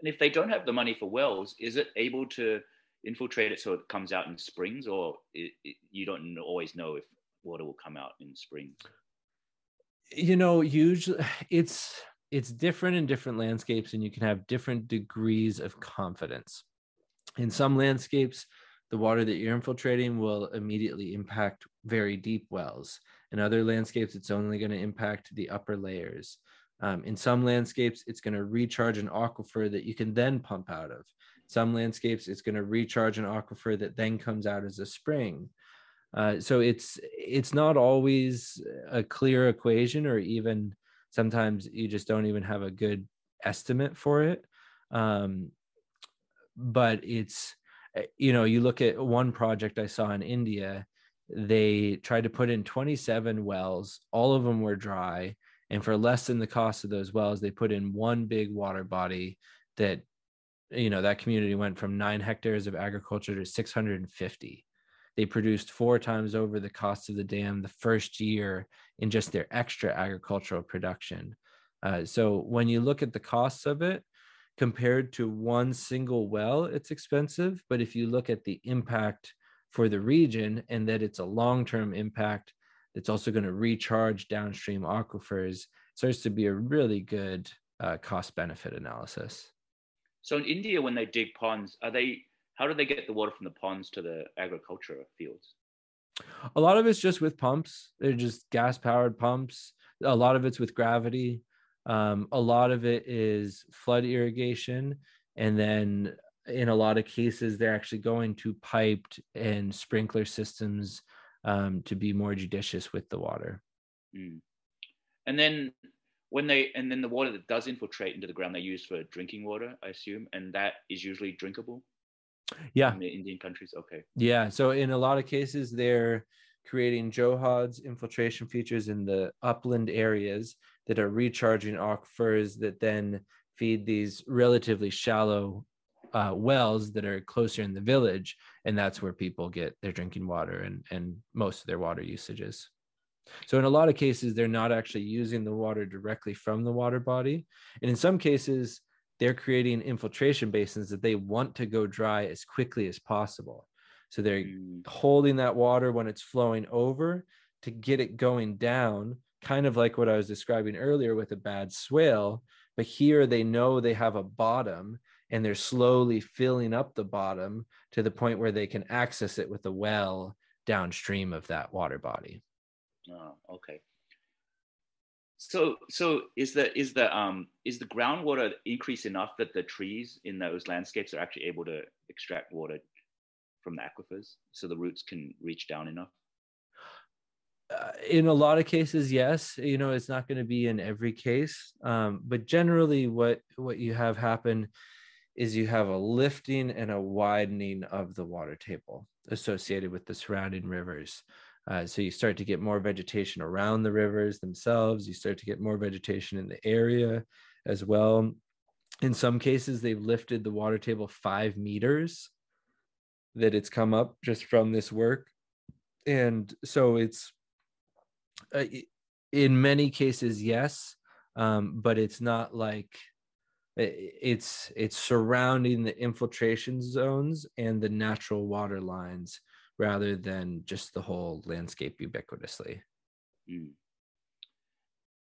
and if they don't have the money for wells is it able to infiltrate it so it comes out in springs or it, it, you don't always know if water will come out in springs? You know usually it's it's different in different landscapes and you can have different degrees of confidence. In some landscapes the water that you're infiltrating will immediately impact very deep wells. In other landscapes, it's only going to impact the upper layers. Um, in some landscapes, it's going to recharge an aquifer that you can then pump out of. Some landscapes, it's going to recharge an aquifer that then comes out as a spring. Uh, so it's it's not always a clear equation, or even sometimes you just don't even have a good estimate for it. Um, but it's you know, you look at one project I saw in India, they tried to put in 27 wells, all of them were dry. And for less than the cost of those wells, they put in one big water body that, you know, that community went from nine hectares of agriculture to 650. They produced four times over the cost of the dam the first year in just their extra agricultural production. Uh, so when you look at the costs of it, compared to one single well, it's expensive. But if you look at the impact for the region and that it's a long term impact that's also going to recharge downstream aquifers, it starts to be a really good uh, cost benefit analysis. So in India, when they dig ponds, are they how do they get the water from the ponds to the agriculture fields? A lot of it's just with pumps. They're just gas powered pumps. A lot of it's with gravity. Um, a lot of it is flood irrigation, and then in a lot of cases, they're actually going to piped and sprinkler systems um, to be more judicious with the water. Mm. And then when they and then the water that does infiltrate into the ground, they use for drinking water, I assume, and that is usually drinkable. Yeah, in the Indian countries. Okay. Yeah, so in a lot of cases, they're creating Johads infiltration features in the upland areas that are recharging aquifers that then feed these relatively shallow uh, wells that are closer in the village and that's where people get their drinking water and, and most of their water usages so in a lot of cases they're not actually using the water directly from the water body and in some cases they're creating infiltration basins that they want to go dry as quickly as possible so they're mm. holding that water when it's flowing over to get it going down kind of like what I was describing earlier with a bad swale. But here they know they have a bottom and they're slowly filling up the bottom to the point where they can access it with a well downstream of that water body. Oh, okay. So, so is the is the um is the groundwater increase enough that the trees in those landscapes are actually able to extract water from the aquifers, so the roots can reach down enough? Uh, in a lot of cases yes you know it's not going to be in every case um, but generally what what you have happen is you have a lifting and a widening of the water table associated with the surrounding rivers uh, so you start to get more vegetation around the rivers themselves you start to get more vegetation in the area as well in some cases, they've lifted the water table five meters that it's come up just from this work. And so it's uh, in many cases, yes, um, but it's not like it's it's surrounding the infiltration zones and the natural water lines rather than just the whole landscape ubiquitously. Mm.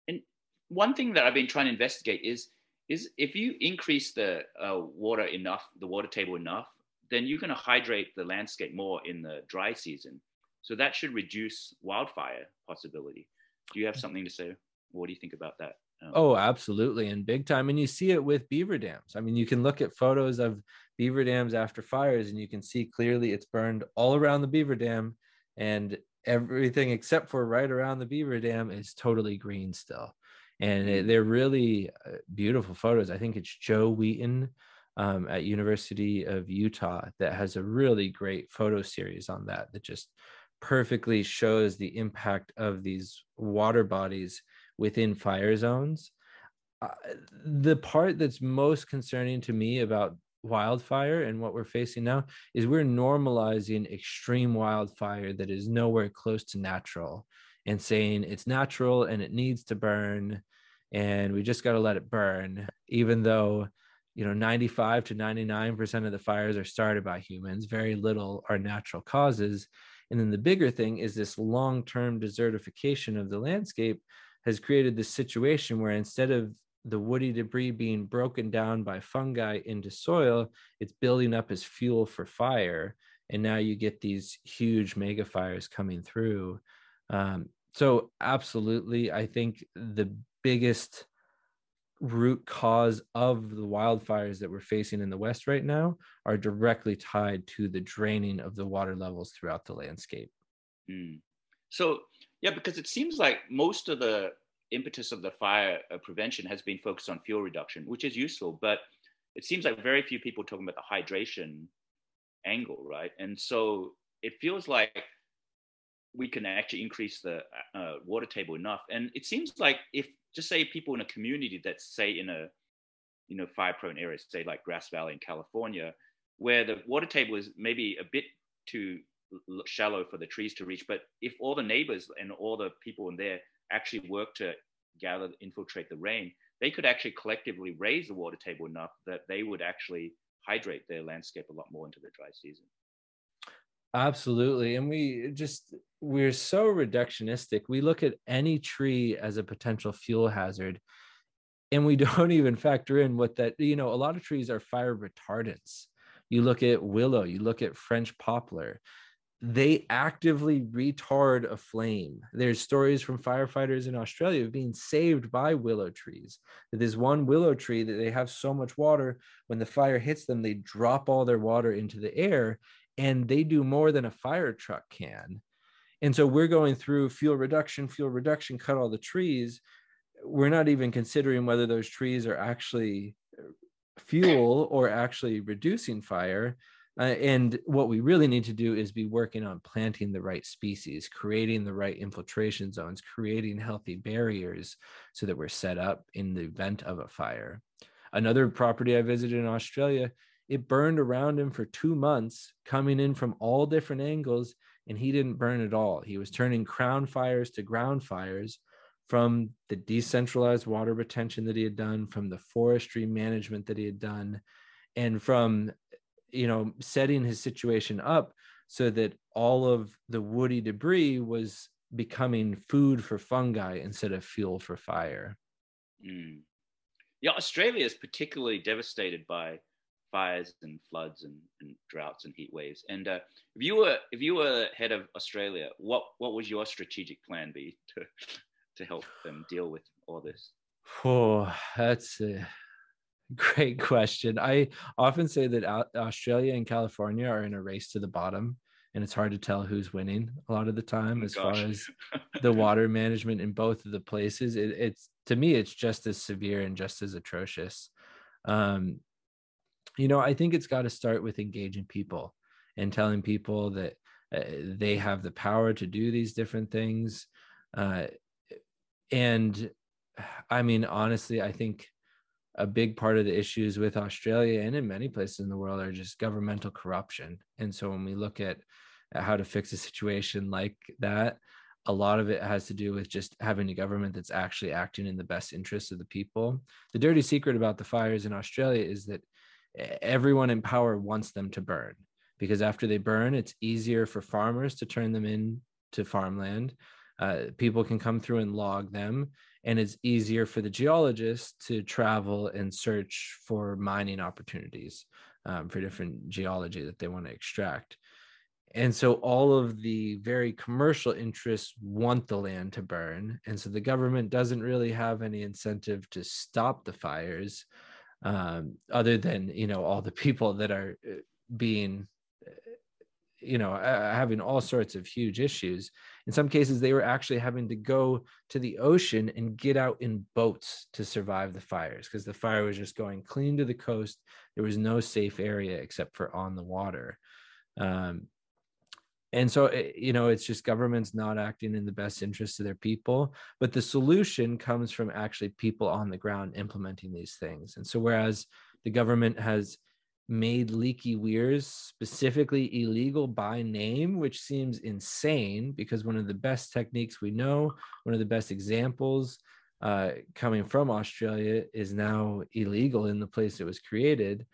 And one thing that I've been trying to investigate is is if you increase the uh, water enough, the water table enough, then you're going to hydrate the landscape more in the dry season. So that should reduce wildfire possibility. Do you have something to say? What do you think about that? Um, oh, absolutely. And big time. And you see it with beaver dams. I mean, you can look at photos of beaver dams after fires and you can see clearly it's burned all around the beaver dam and everything except for right around the beaver dam is totally green still. And it, mm. they're really uh, beautiful photos. I think it's Joe Wheaton um, at University of Utah that has a really great photo series on that that just perfectly shows the impact of these water bodies within fire zones. Uh, the part that's most concerning to me about wildfire and what we're facing now is we're normalizing extreme wildfire that is nowhere close to natural and saying it's natural and it needs to burn and we just got to let it burn even though you know 95 to 99% of the fires are started by humans very little are natural causes and then the bigger thing is this long-term desertification of the landscape has created this situation where instead of the woody debris being broken down by fungi into soil, it's building up as fuel for fire. And now you get these huge mega fires coming through. Um, so, absolutely, I think the biggest root cause of the wildfires that we're facing in the West right now are directly tied to the draining of the water levels throughout the landscape. Mm. So, yeah, because it seems like most of the impetus of the fire uh, prevention has been focused on fuel reduction, which is useful, but it seems like very few people talking about the hydration angle, right? And so it feels like we can actually increase the uh, water table enough. And it seems like if just say people in a community that's say in a you know fire prone area, say like Grass Valley in California, where the water table is maybe a bit too shallow for the trees to reach. But if all the neighbors and all the people in there actually work to gather, infiltrate the rain, they could actually collectively raise the water table enough that they would actually hydrate their landscape a lot more into the dry season. Absolutely. And we just, we're so reductionistic. We look at any tree as a potential fuel hazard and we don't even factor in what that, you know, a lot of trees are fire retardants. You look at willow, you look at French poplar they actively retard a flame. There's stories from firefighters in Australia of being saved by willow trees. There's one willow tree that they have so much water when the fire hits them, they drop all their water into the air and they do more than a fire truck can. And so we're going through fuel reduction, fuel reduction, cut all the trees. We're not even considering whether those trees are actually fuel or actually reducing fire uh, and what we really need to do is be working on planting the right species, creating the right infiltration zones, creating healthy barriers so that we're set up in the event of a fire. Another property I visited in Australia, it burned around him for two months, coming in from all different angles, and he didn't burn at all. He was turning crown fires to ground fires from the decentralized water retention that he had done, from the forestry management that he had done, and from you know setting his situation up so that all of the woody debris was becoming food for fungi instead of fuel for fire mm. yeah australia is particularly devastated by fires and floods and, and droughts and heat waves and uh, if you were if you were head of australia what what was your strategic plan be to to help them deal with all this oh that's a Great question. I often say that Australia and California are in a race to the bottom, and it's hard to tell who's winning a lot of the time oh as gosh. far as the water management in both of the places. It, it's to me, it's just as severe and just as atrocious. Um, you know, I think it's got to start with engaging people and telling people that uh, they have the power to do these different things. Uh, and I mean, honestly, I think a big part of the issues with Australia and in many places in the world are just governmental corruption. And so when we look at, how to fix a situation like that, a lot of it has to do with just having a government that's actually acting in the best interests of the people. The dirty secret about the fires in Australia is that everyone in power wants them to burn because after they burn, it's easier for farmers to turn them into farmland. Uh, people can come through and log them, and it's easier for the geologists to travel and search for mining opportunities um, for different geology that they want to extract and so all of the very commercial interests want the land to burn and so the government doesn't really have any incentive to stop the fires um, other than you know all the people that are uh, being uh, you know having all sorts of huge issues. In some cases they were actually having to go to the ocean and get out in boats to survive the fires because the fire was just going clean to the coast. There was no safe area except for on the water. Um, and so eh, you know it's just governments not acting in the best interest of their people but the solution comes from actually people on the ground implementing these things. And so whereas the government has made leaky weirs specifically illegal by name which seems insane because one of the best techniques we know one of the best examples uh, coming from australia is now illegal in the place it was created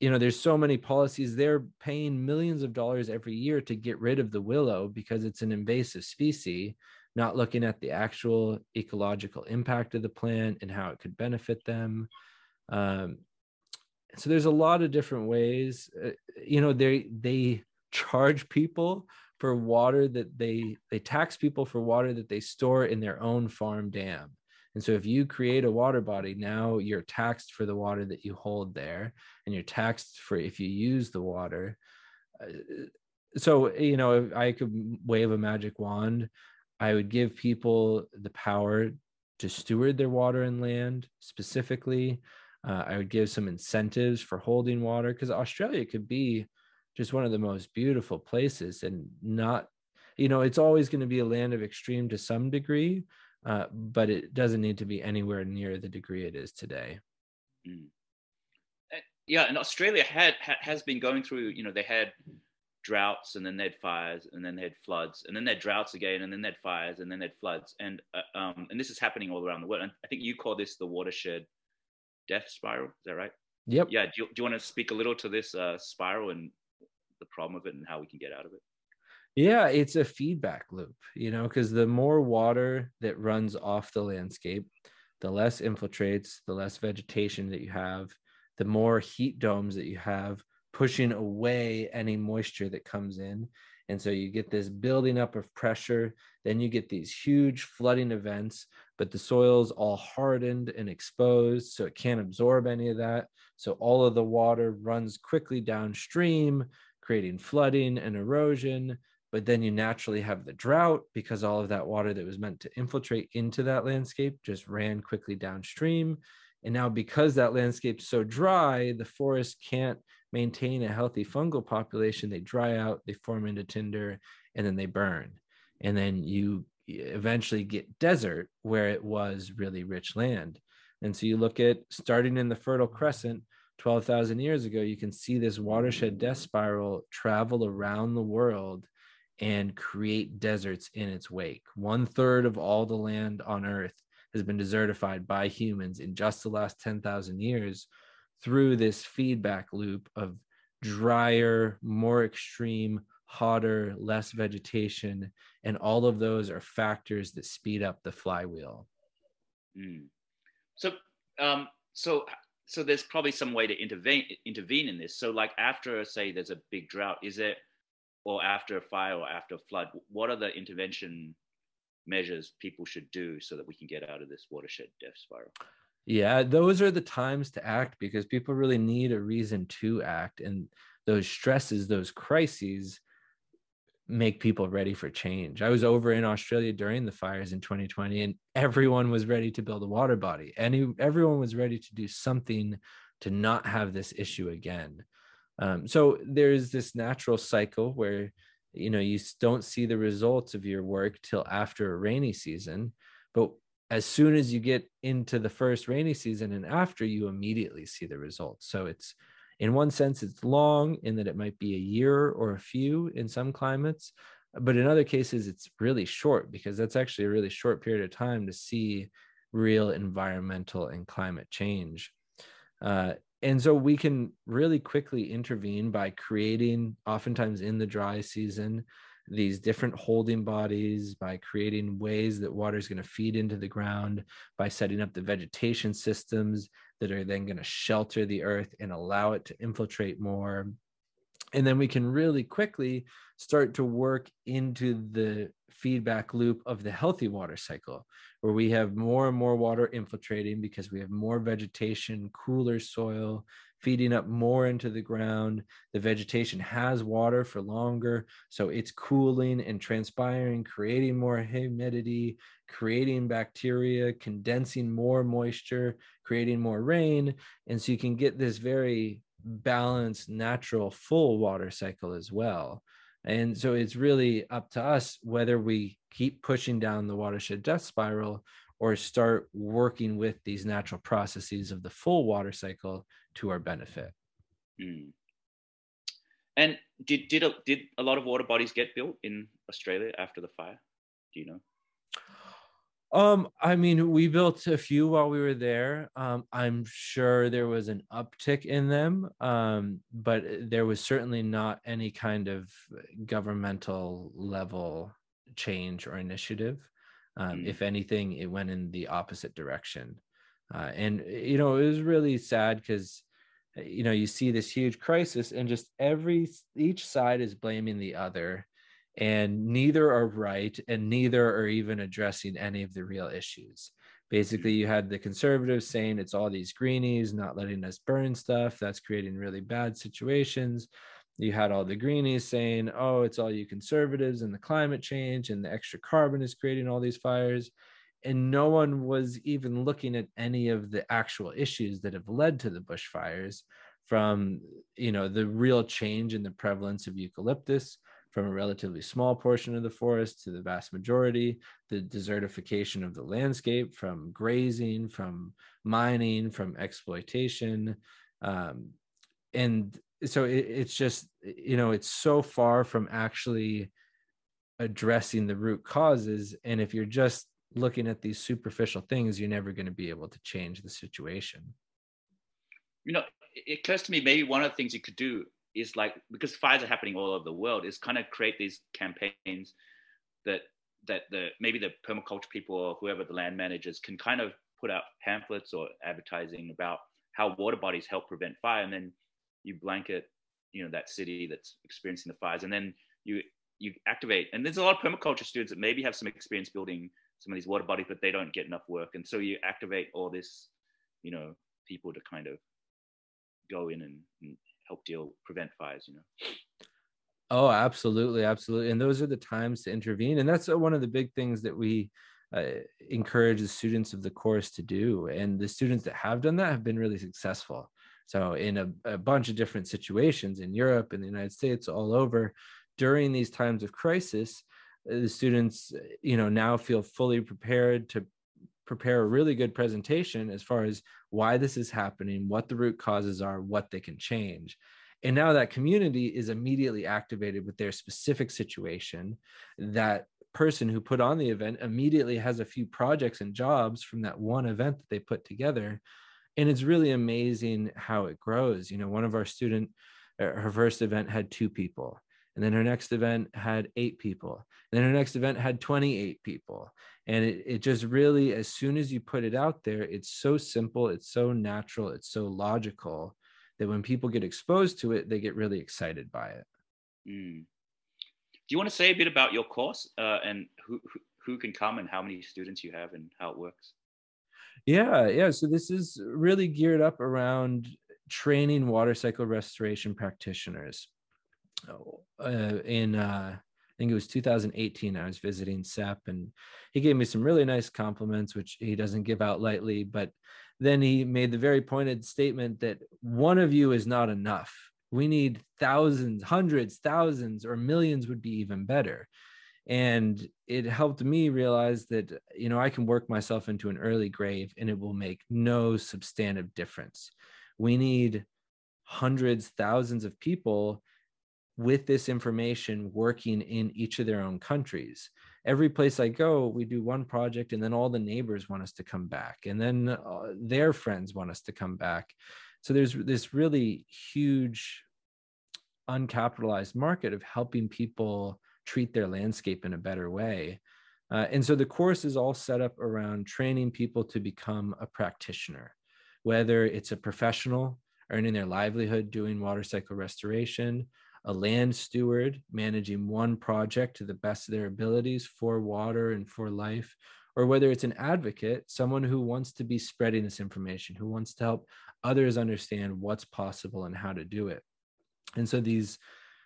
you know there's so many policies they're paying millions of dollars every year to get rid of the willow because it's an invasive species not looking at the actual ecological impact of the plant and how it could benefit them. Um, so there's a lot of different ways uh, you know they they charge people for water that they they tax people for water that they store in their own farm dam and so if you create a water body, now you're taxed for the water that you hold there, and you're taxed for if you use the water. Uh, so, you know, if I could wave a magic wand, I would give people the power to steward their water and land specifically. Uh, I would give some incentives for holding water because Australia could be just one of the most beautiful places and not, you know, it's always going to be a land of extreme to some degree, uh, but it doesn't need to be anywhere near the degree it is today. Mm. Uh, yeah, and Australia had ha, has been going through. You know, they had droughts, and then they had fires, and then they had floods, and then they had droughts again, and then they had fires, and then they had floods, and uh, um, and this is happening all around the world. And I think you call this the watershed death spiral. Is that right? Yep. Yeah. Do you, do you want to speak a little to this uh, spiral and the problem of it and how we can get out of it? Yeah, it's a feedback loop, you know, because the more water that runs off the landscape, the less infiltrates, the less vegetation that you have, the more heat domes that you have pushing away any moisture that comes in. And so you get this building up of pressure. Then you get these huge flooding events, but the soil's all hardened and exposed, so it can't absorb any of that. So all of the water runs quickly downstream, creating flooding and erosion but then you naturally have the drought because all of that water that was meant to infiltrate into that landscape just ran quickly downstream. And now, because that landscape's so dry, the forest can't maintain a healthy fungal population. They dry out, they form into tinder, and then they burn. And then you eventually get desert where it was really rich land. And so you look at starting in the Fertile Crescent 12,000 years ago, you can see this watershed death spiral travel around the world and create deserts in its wake. One third of all the land on Earth has been desertified by humans in just the last 10,000 years through this feedback loop of drier, more extreme, hotter, less vegetation. And all of those are factors that speed up the flywheel. Mm. So, um, so, so there's probably some way to intervene intervene in this. So, like after, say, there's a big drought, is it or after a fire or after a flood, what are the intervention measures people should do so that we can get out of this watershed death spiral? Yeah, those are the times to act because people really need a reason to act. And those stresses, those crises make people ready for change. I was over in Australia during the fires in 2020 and everyone was ready to build a water body. Any everyone was ready to do something to not have this issue again. Um, so there's this natural cycle where you know you don't see the results of your work till after a rainy season, but as soon as you get into the first rainy season and after you immediately see the results. So it's in one sense it's long in that it might be a year or a few in some climates but in other cases it's really short because that's actually a really short period of time to see real environmental and climate change. Uh, and so we can really quickly intervene by creating oftentimes in the dry season these different holding bodies by creating ways that water is going to feed into the ground by setting up the vegetation systems that are then going to shelter the earth and allow it to infiltrate more and then we can really quickly start to work into the feedback loop of the healthy water cycle where we have more and more water infiltrating because we have more vegetation cooler soil feeding up more into the ground. The vegetation has water for longer so it's cooling and transpiring creating more humidity creating bacteria condensing more moisture creating more rain. And so you can get this very balanced, natural, full water cycle as well. And so it's really up to us whether we keep pushing down the watershed death spiral or start working with these natural processes of the full water cycle to our benefit. Mm. And did did a, did a lot of water bodies get built in Australia after the fire? Do you know? Um, I mean, we built a few while we were there. Um, I'm sure there was an uptick in them, um, but there was certainly not any kind of governmental level change or initiative. Um, mm. If anything, it went in the opposite direction. Uh, and you know, it was really sad because you know you see this huge crisis, and just every each side is blaming the other and neither are right and neither are even addressing any of the real issues. Basically mm. you had the conservatives saying it's all these greenies not letting us burn stuff that's creating really bad situations. You had all the greenies saying oh it's all you conservatives and the climate change and the extra carbon is creating all these fires and no one was even looking at any of the actual issues that have led to the bushfires from you know the real change in the prevalence of eucalyptus from a relatively small portion of the forest to the vast majority, the desertification of the landscape from grazing, from mining, from exploitation. Um, and so it, it's just, you know, it's so far from actually addressing the root causes. And if you're just looking at these superficial things, you're never going to be able to change the situation. You know, it occurs to me maybe one of the things you could do is like because fires are happening all over the world is kind of create these campaigns that that the maybe the permaculture people or whoever the land managers can kind of put out pamphlets or advertising about how water bodies help prevent fire. And then you blanket you know that city that's experiencing the fires and then you you activate. And there's a lot of permaculture students that maybe have some experience building some of these water bodies but they don't get enough work. And so you activate all this you know people to kind of go in and, and help deal prevent fires you know? Oh absolutely absolutely. And those are the times to intervene. And that's uh, one of the big things that we uh, encourage the students of the course to do. And the students that have done that have been really successful. So in a, a bunch of different situations in europe in the united states all over during these times of crisis uh, the students you know now feel fully prepared to prepare a really good presentation as far as why this is happening, what the root causes are, what they can change. And now that community is immediately activated with their specific situation. That person who put on the event immediately has a few projects and jobs from that one event that they put together. And it's really amazing how it grows. You know, one of our student, uh, her first event had two people and then her next event had eight people. And then her next event had 28 people. And it, it just really as soon as you put it out there it's so simple it's so natural it's so logical that when people get exposed to it they get really excited by it. Mm. do you want to say a bit about your course uh, and who, who, who can come and how many students you have and how it works? Yeah yeah. So this is really geared up around training water cycle restoration practitioners uh, in uh, I think it was 2018. I was visiting Sepp, and he gave me some really nice compliments, which he doesn't give out lightly. But then he made the very pointed statement that one of you is not enough. We need thousands, hundreds, thousands, or millions would be even better. and it helped me realize that you know i can work myself into an early grave and it will make no substantive difference we need hundreds thousands of people with this information working in each of their own countries every place i go we do one project and then all the neighbors want us to come back and then uh, their friends want us to come back so there's this really huge uncapitalized market of helping people treat their landscape in a better way. Uh, and so the course is all set up around training people to become a practitioner, whether it's a professional earning their livelihood doing water cycle restoration, a land steward managing one project to the best of their abilities for water and for life, or whether it's an advocate, someone who wants to be spreading this information, who wants to help others understand what's possible and how to do it. And so these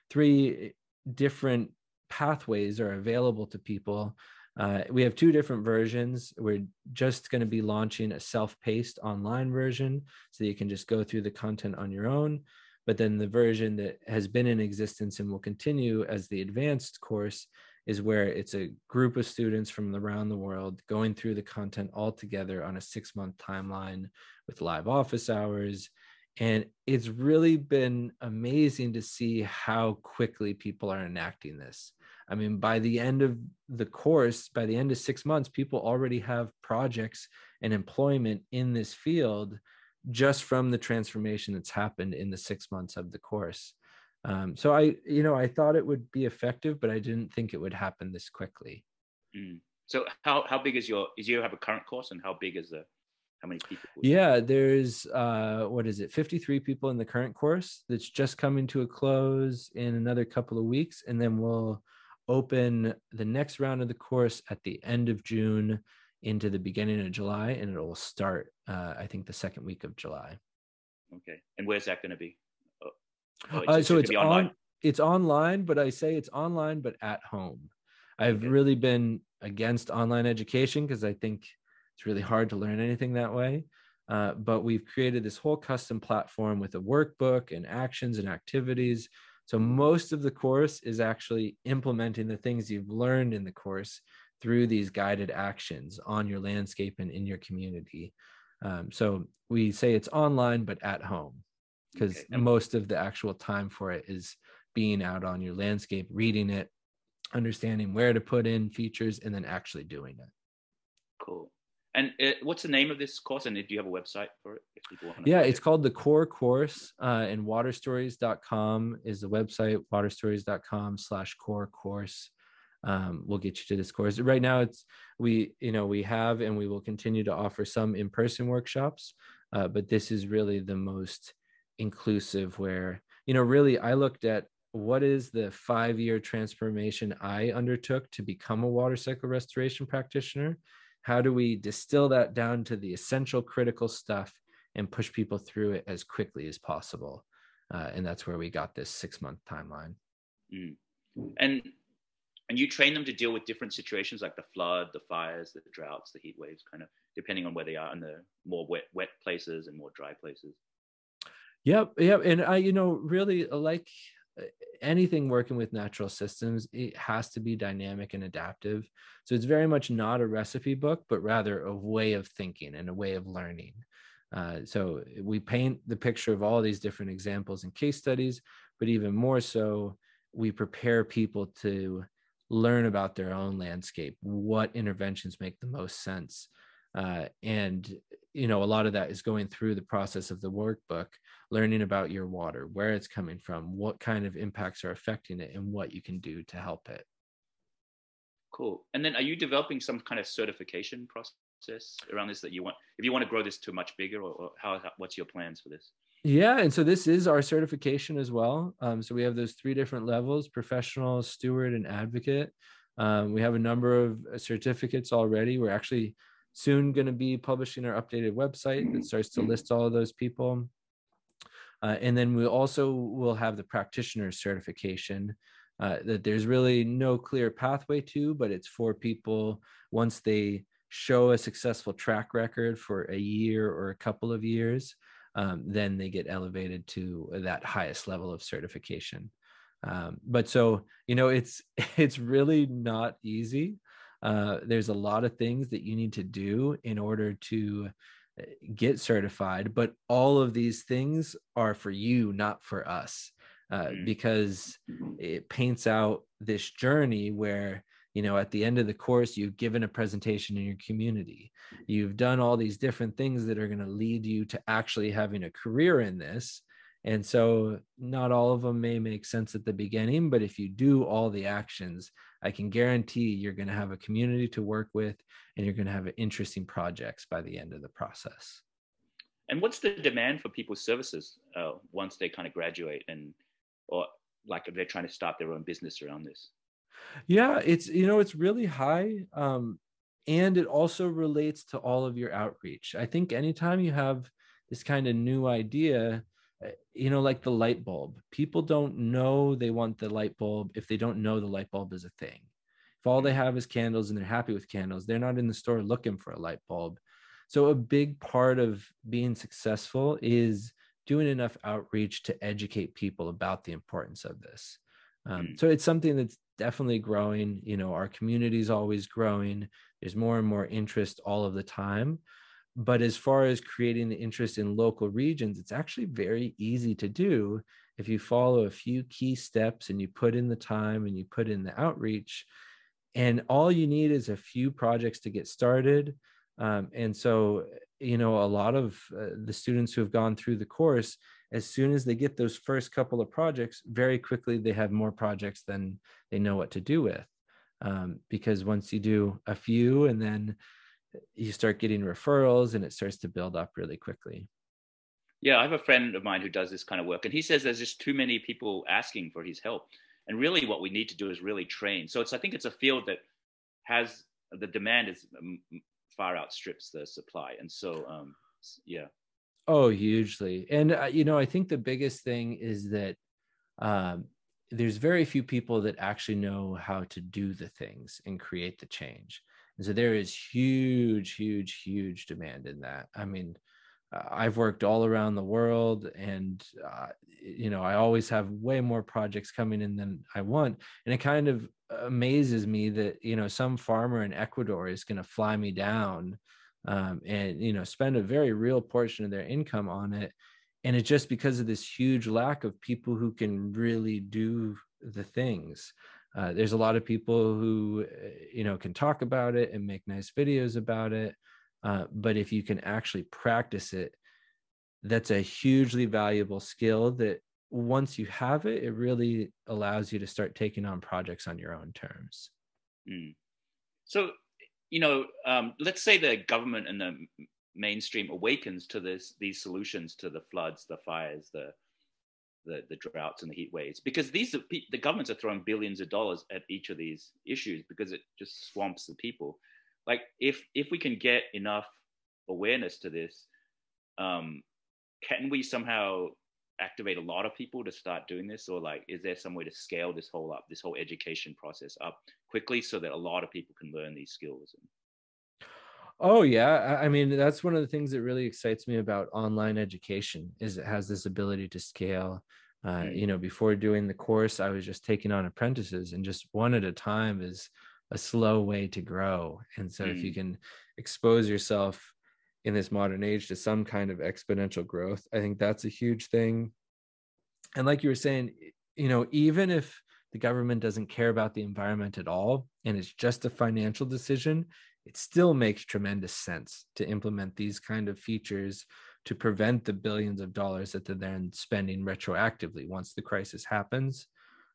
three different pathways are available to people. Uh, we have two different versions. We're just going to be launching a self paced online version so you can just go through the content on your own. But then the version that has been in existence and will continue as the advanced course is where it's a group of students from around the world going through the content all together on a six month timeline with live office hours and it's really been amazing to see how quickly people are enacting this. I mean, by the end of the course, by the end of six months, people already have projects and employment in this field just from the transformation that's happened in the six months of the course. Um, so I, you know, I thought it would be effective, but I didn't think it would happen this quickly. Mm. So how how big is your is you have a current course and how big is the how many people yeah there's uh what is it 53 people in the current course that's just coming to a close in another couple of weeks and then we'll open the next round of the course at the end of june into the beginning of july and it will start uh, i think the second week of july okay and where's that going to be oh, oh, uh, so it's on it's online but i say it's online but at home i've okay. really been against online education because i think it's really hard to learn anything that way. Uh, but we've created this whole custom platform with a workbook and actions and activities. So most of the course is actually implementing the things you've learned in the course through these guided actions on your landscape and in your community. Um, so we say it's online, but at home, because okay. most of the actual time for it is being out on your landscape, reading it, understanding where to put in features, and then actually doing it. Cool. And it, what's the name of this course? And do you have a website for it? If people want to yeah, it's it? called the Core Course. Uh, and waterstories.com is the website. Waterstories.com slash core course. Um, we'll get you to this course. Right now, it's we you know we have and we will continue to offer some in-person workshops, uh, but this is really the most inclusive. Where you know really I looked at what is the five-year transformation I undertook to become a water cycle restoration practitioner how do we distill that down to the essential critical stuff and push people through it as quickly as possible uh, and that's where we got this six month timeline mm. and and you train them to deal with different situations like the flood the fires the droughts the heat waves kind of depending on where they are in the more wet wet places and more dry places. Yep yep. And i you know really like anything working with natural systems it has to be dynamic and adaptive. So it's very much not a recipe book but rather a way of thinking and a way of learning. Uh, so we paint the picture of all these different examples and case studies but even more so we prepare people to learn about their own landscape what interventions make the most sense. Uh, and you know a lot of that is going through the process of the workbook learning about your water where it's coming from what kind of impacts are affecting it and what you can do to help it. Cool. And then are you developing some kind of certification process around this that you want if you want to grow this to much bigger or, or how, how, what's your plans for this yeah and so this is our certification as well um, so we have those three different levels professional steward and advocate um, we have a number of certificates already we're actually soon going to be publishing our updated website that starts to list all of those people. Uh, and then we also will have the practitioner certification uh, that there's really no clear pathway to, but it's for people once they show a successful track record for a year or a couple of years, um, then they get elevated to that highest level of certification. Um, but so you know, it's it's really not easy. Uh, there's a lot of things that you need to do in order to uh, get certified, but all of these things are for you, not for us, uh, mm. because it paints out this journey where you know at the end of the course you've given a presentation in your community. You've done all these different things that are going to lead you to actually having a career in this. And so not all of them may make sense at the beginning but if you do all the actions i can guarantee you're going to have a community to work with and you're going to have interesting projects by the end of the process. And what's the demand for people's services uh, once they kind of graduate and or like if they're trying to start their own business around this yeah it's you know it's really high um and it also relates to all of your outreach i think anytime you have this kind of new idea eh, you know like the light bulb people don't know they want the light bulb if they don't know the light bulb is a thing if all they mm-hmm. have is candles and they're happy with candles they're not in the store looking for a light bulb so a big part of being successful is doing enough outreach to educate people about the importance of this um, mm. so it's something that's definitely growing. You know, our community is always growing. There's more and more interest all of the time. But as far as creating the interest in local regions, it's actually very easy to do if you follow a few key steps and you put in the time and you put in the outreach. And all you need is a few projects to get started. Um, and so, you know, a lot of uh, the students who have gone through the course as soon as they get those first couple of projects, very quickly they have more projects than they know what to do with. Um, because once you do a few and then you start getting referrals and it starts to build up really quickly. Yeah, I have a friend of mine who does this kind of work, and he says there's just too many people asking for his help. And really, what we need to do is really train. So it's I think it's a field that has the demand is um, far outstrips the supply, and so um, yeah. Oh, hugely. And, uh, you know, I think the biggest thing is that um, there's very few people that actually know how to do the things and create the change. And so there is huge, huge, huge demand in that. I mean, uh, I've worked all around the world and, uh, you know, I always have way more projects coming in than I want. And it kind of amazes me that, you know, some farmer in Ecuador is going to fly me down um, and you know spend a very real portion of their income on it. And it's just because of this huge lack of people who can really do the things. Uh, there's a lot of people who eh, you know can talk about it and make nice videos about it. Uh, but if you can actually practice it that's a hugely valuable skill that once you have it it really allows you to start taking on projects on your own terms. Mm. so you know, um, let's say the government and the mainstream awakens to this these solutions to the floods, the fires, the the, the droughts and the heat waves, because these are, the governments are throwing billions of dollars at each of these issues because it just swamps the people. Like if if we can get enough awareness to this, um, can we somehow activate a lot of people to start doing this or like is there some way to scale this whole up this whole education process up quickly so that a lot of people can learn these skills oh yeah i mean that's one of the things that really excites me about online education is it has this ability to scale uh, mm. you know before doing the course i was just taking on apprentices and just one at a time is a slow way to grow and so mm. if you mm. can expose yourself in this modern age to some kind of exponential growth. I think that's a huge thing. And like you were saying, you know, even if the government doesn't care about the environment at all and it's just a financial decision, it still makes tremendous sense to implement these kind of features to prevent the billions of dollars that they're then spending retroactively once the crisis happens.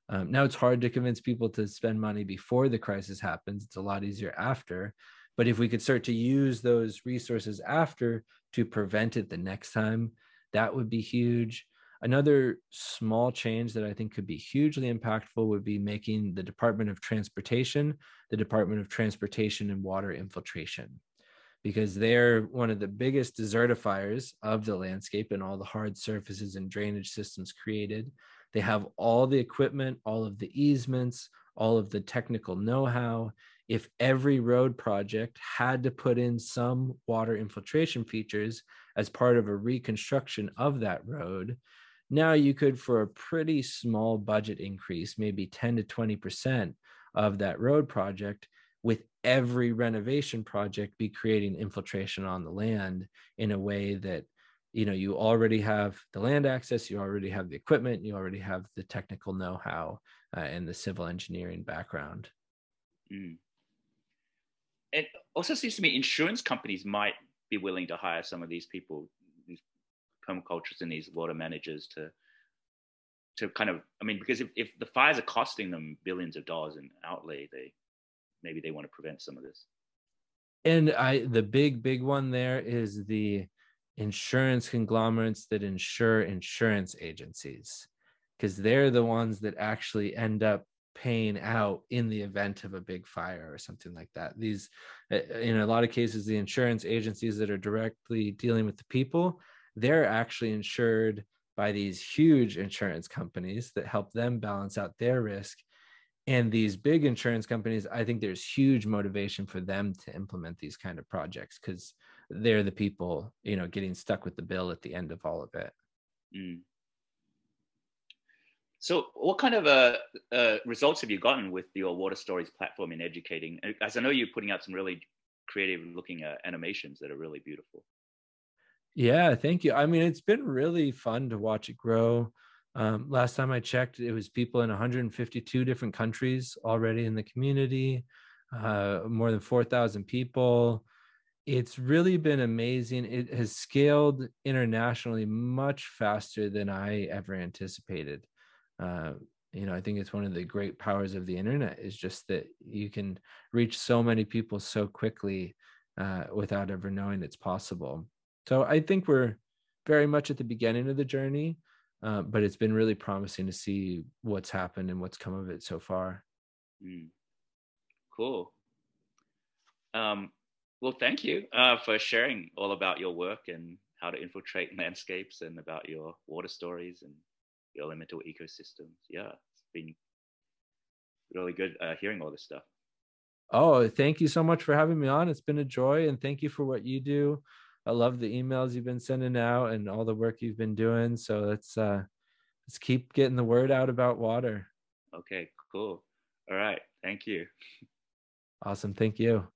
Um, now it's hard to convince people to spend money before the crisis happens. It's a lot easier after. But if we could start to use those resources after to prevent it the next time, that would be huge. Another small change that I think could be hugely impactful would be making the Department of Transportation the Department of Transportation and Water Infiltration, because they're one of the biggest desertifiers of the landscape and all the hard surfaces and drainage systems created. They have all the equipment, all of the easements, all of the technical know how, if every road project had to put in some water infiltration features as part of a reconstruction of that road, now you could for a pretty small budget increase maybe 10 to 20% of that road project with every renovation project be creating infiltration on the land in a way that you know you already have the land access you already have the equipment you already have the technical know-how uh, and the civil engineering background mm. It also seems to me insurance companies might be willing to hire some of these people these permaculturists and these water managers to to kind of i mean because if, if the fires are costing them billions of dollars in outlay they maybe they want to prevent some of this. And i the big big one there is the insurance conglomerates that insure insurance agencies because they're the ones that actually end up paying out in the event of a big fire or something like that. These eh, in a lot of cases the insurance agencies that are directly dealing with the people they're actually insured by these huge insurance companies that help them balance out their risk. And these big insurance companies i think there's huge motivation for them to implement these kind of projects because they're the people you know getting stuck with the bill at the end of all of it. Mm. So what kind of uh, uh, results have you gotten with your water stories platform in educating as i know you're putting out some really creative looking uh, animations that are really beautiful yeah thank you i mean it's been really fun to watch it grow um, last time I checked, it was people in 152 different countries already in the community, uh, more than 4,000 people. It's really been amazing. It has scaled internationally much faster than I ever anticipated. Uh, you know, I think it's one of the great powers of the internet is just that you can reach so many people so quickly uh, without ever knowing it's possible. So I think we're very much at the beginning of the journey uh, but it's been really promising to see what's happened and what's come of it so far. Mm. Cool. Um, well, thank you uh, for sharing all about your work and how to infiltrate landscapes and about your water stories and elemental ecosystems. Yeah, it's been really good uh, hearing all this stuff. Oh, thank you so much for having me on. It's been a joy, and thank you for what you do. I love the emails you've been sending out and all the work you've been doing. So let's uh let's keep getting the word out about water. Okay, cool. All right. Thank you. Awesome. Thank you.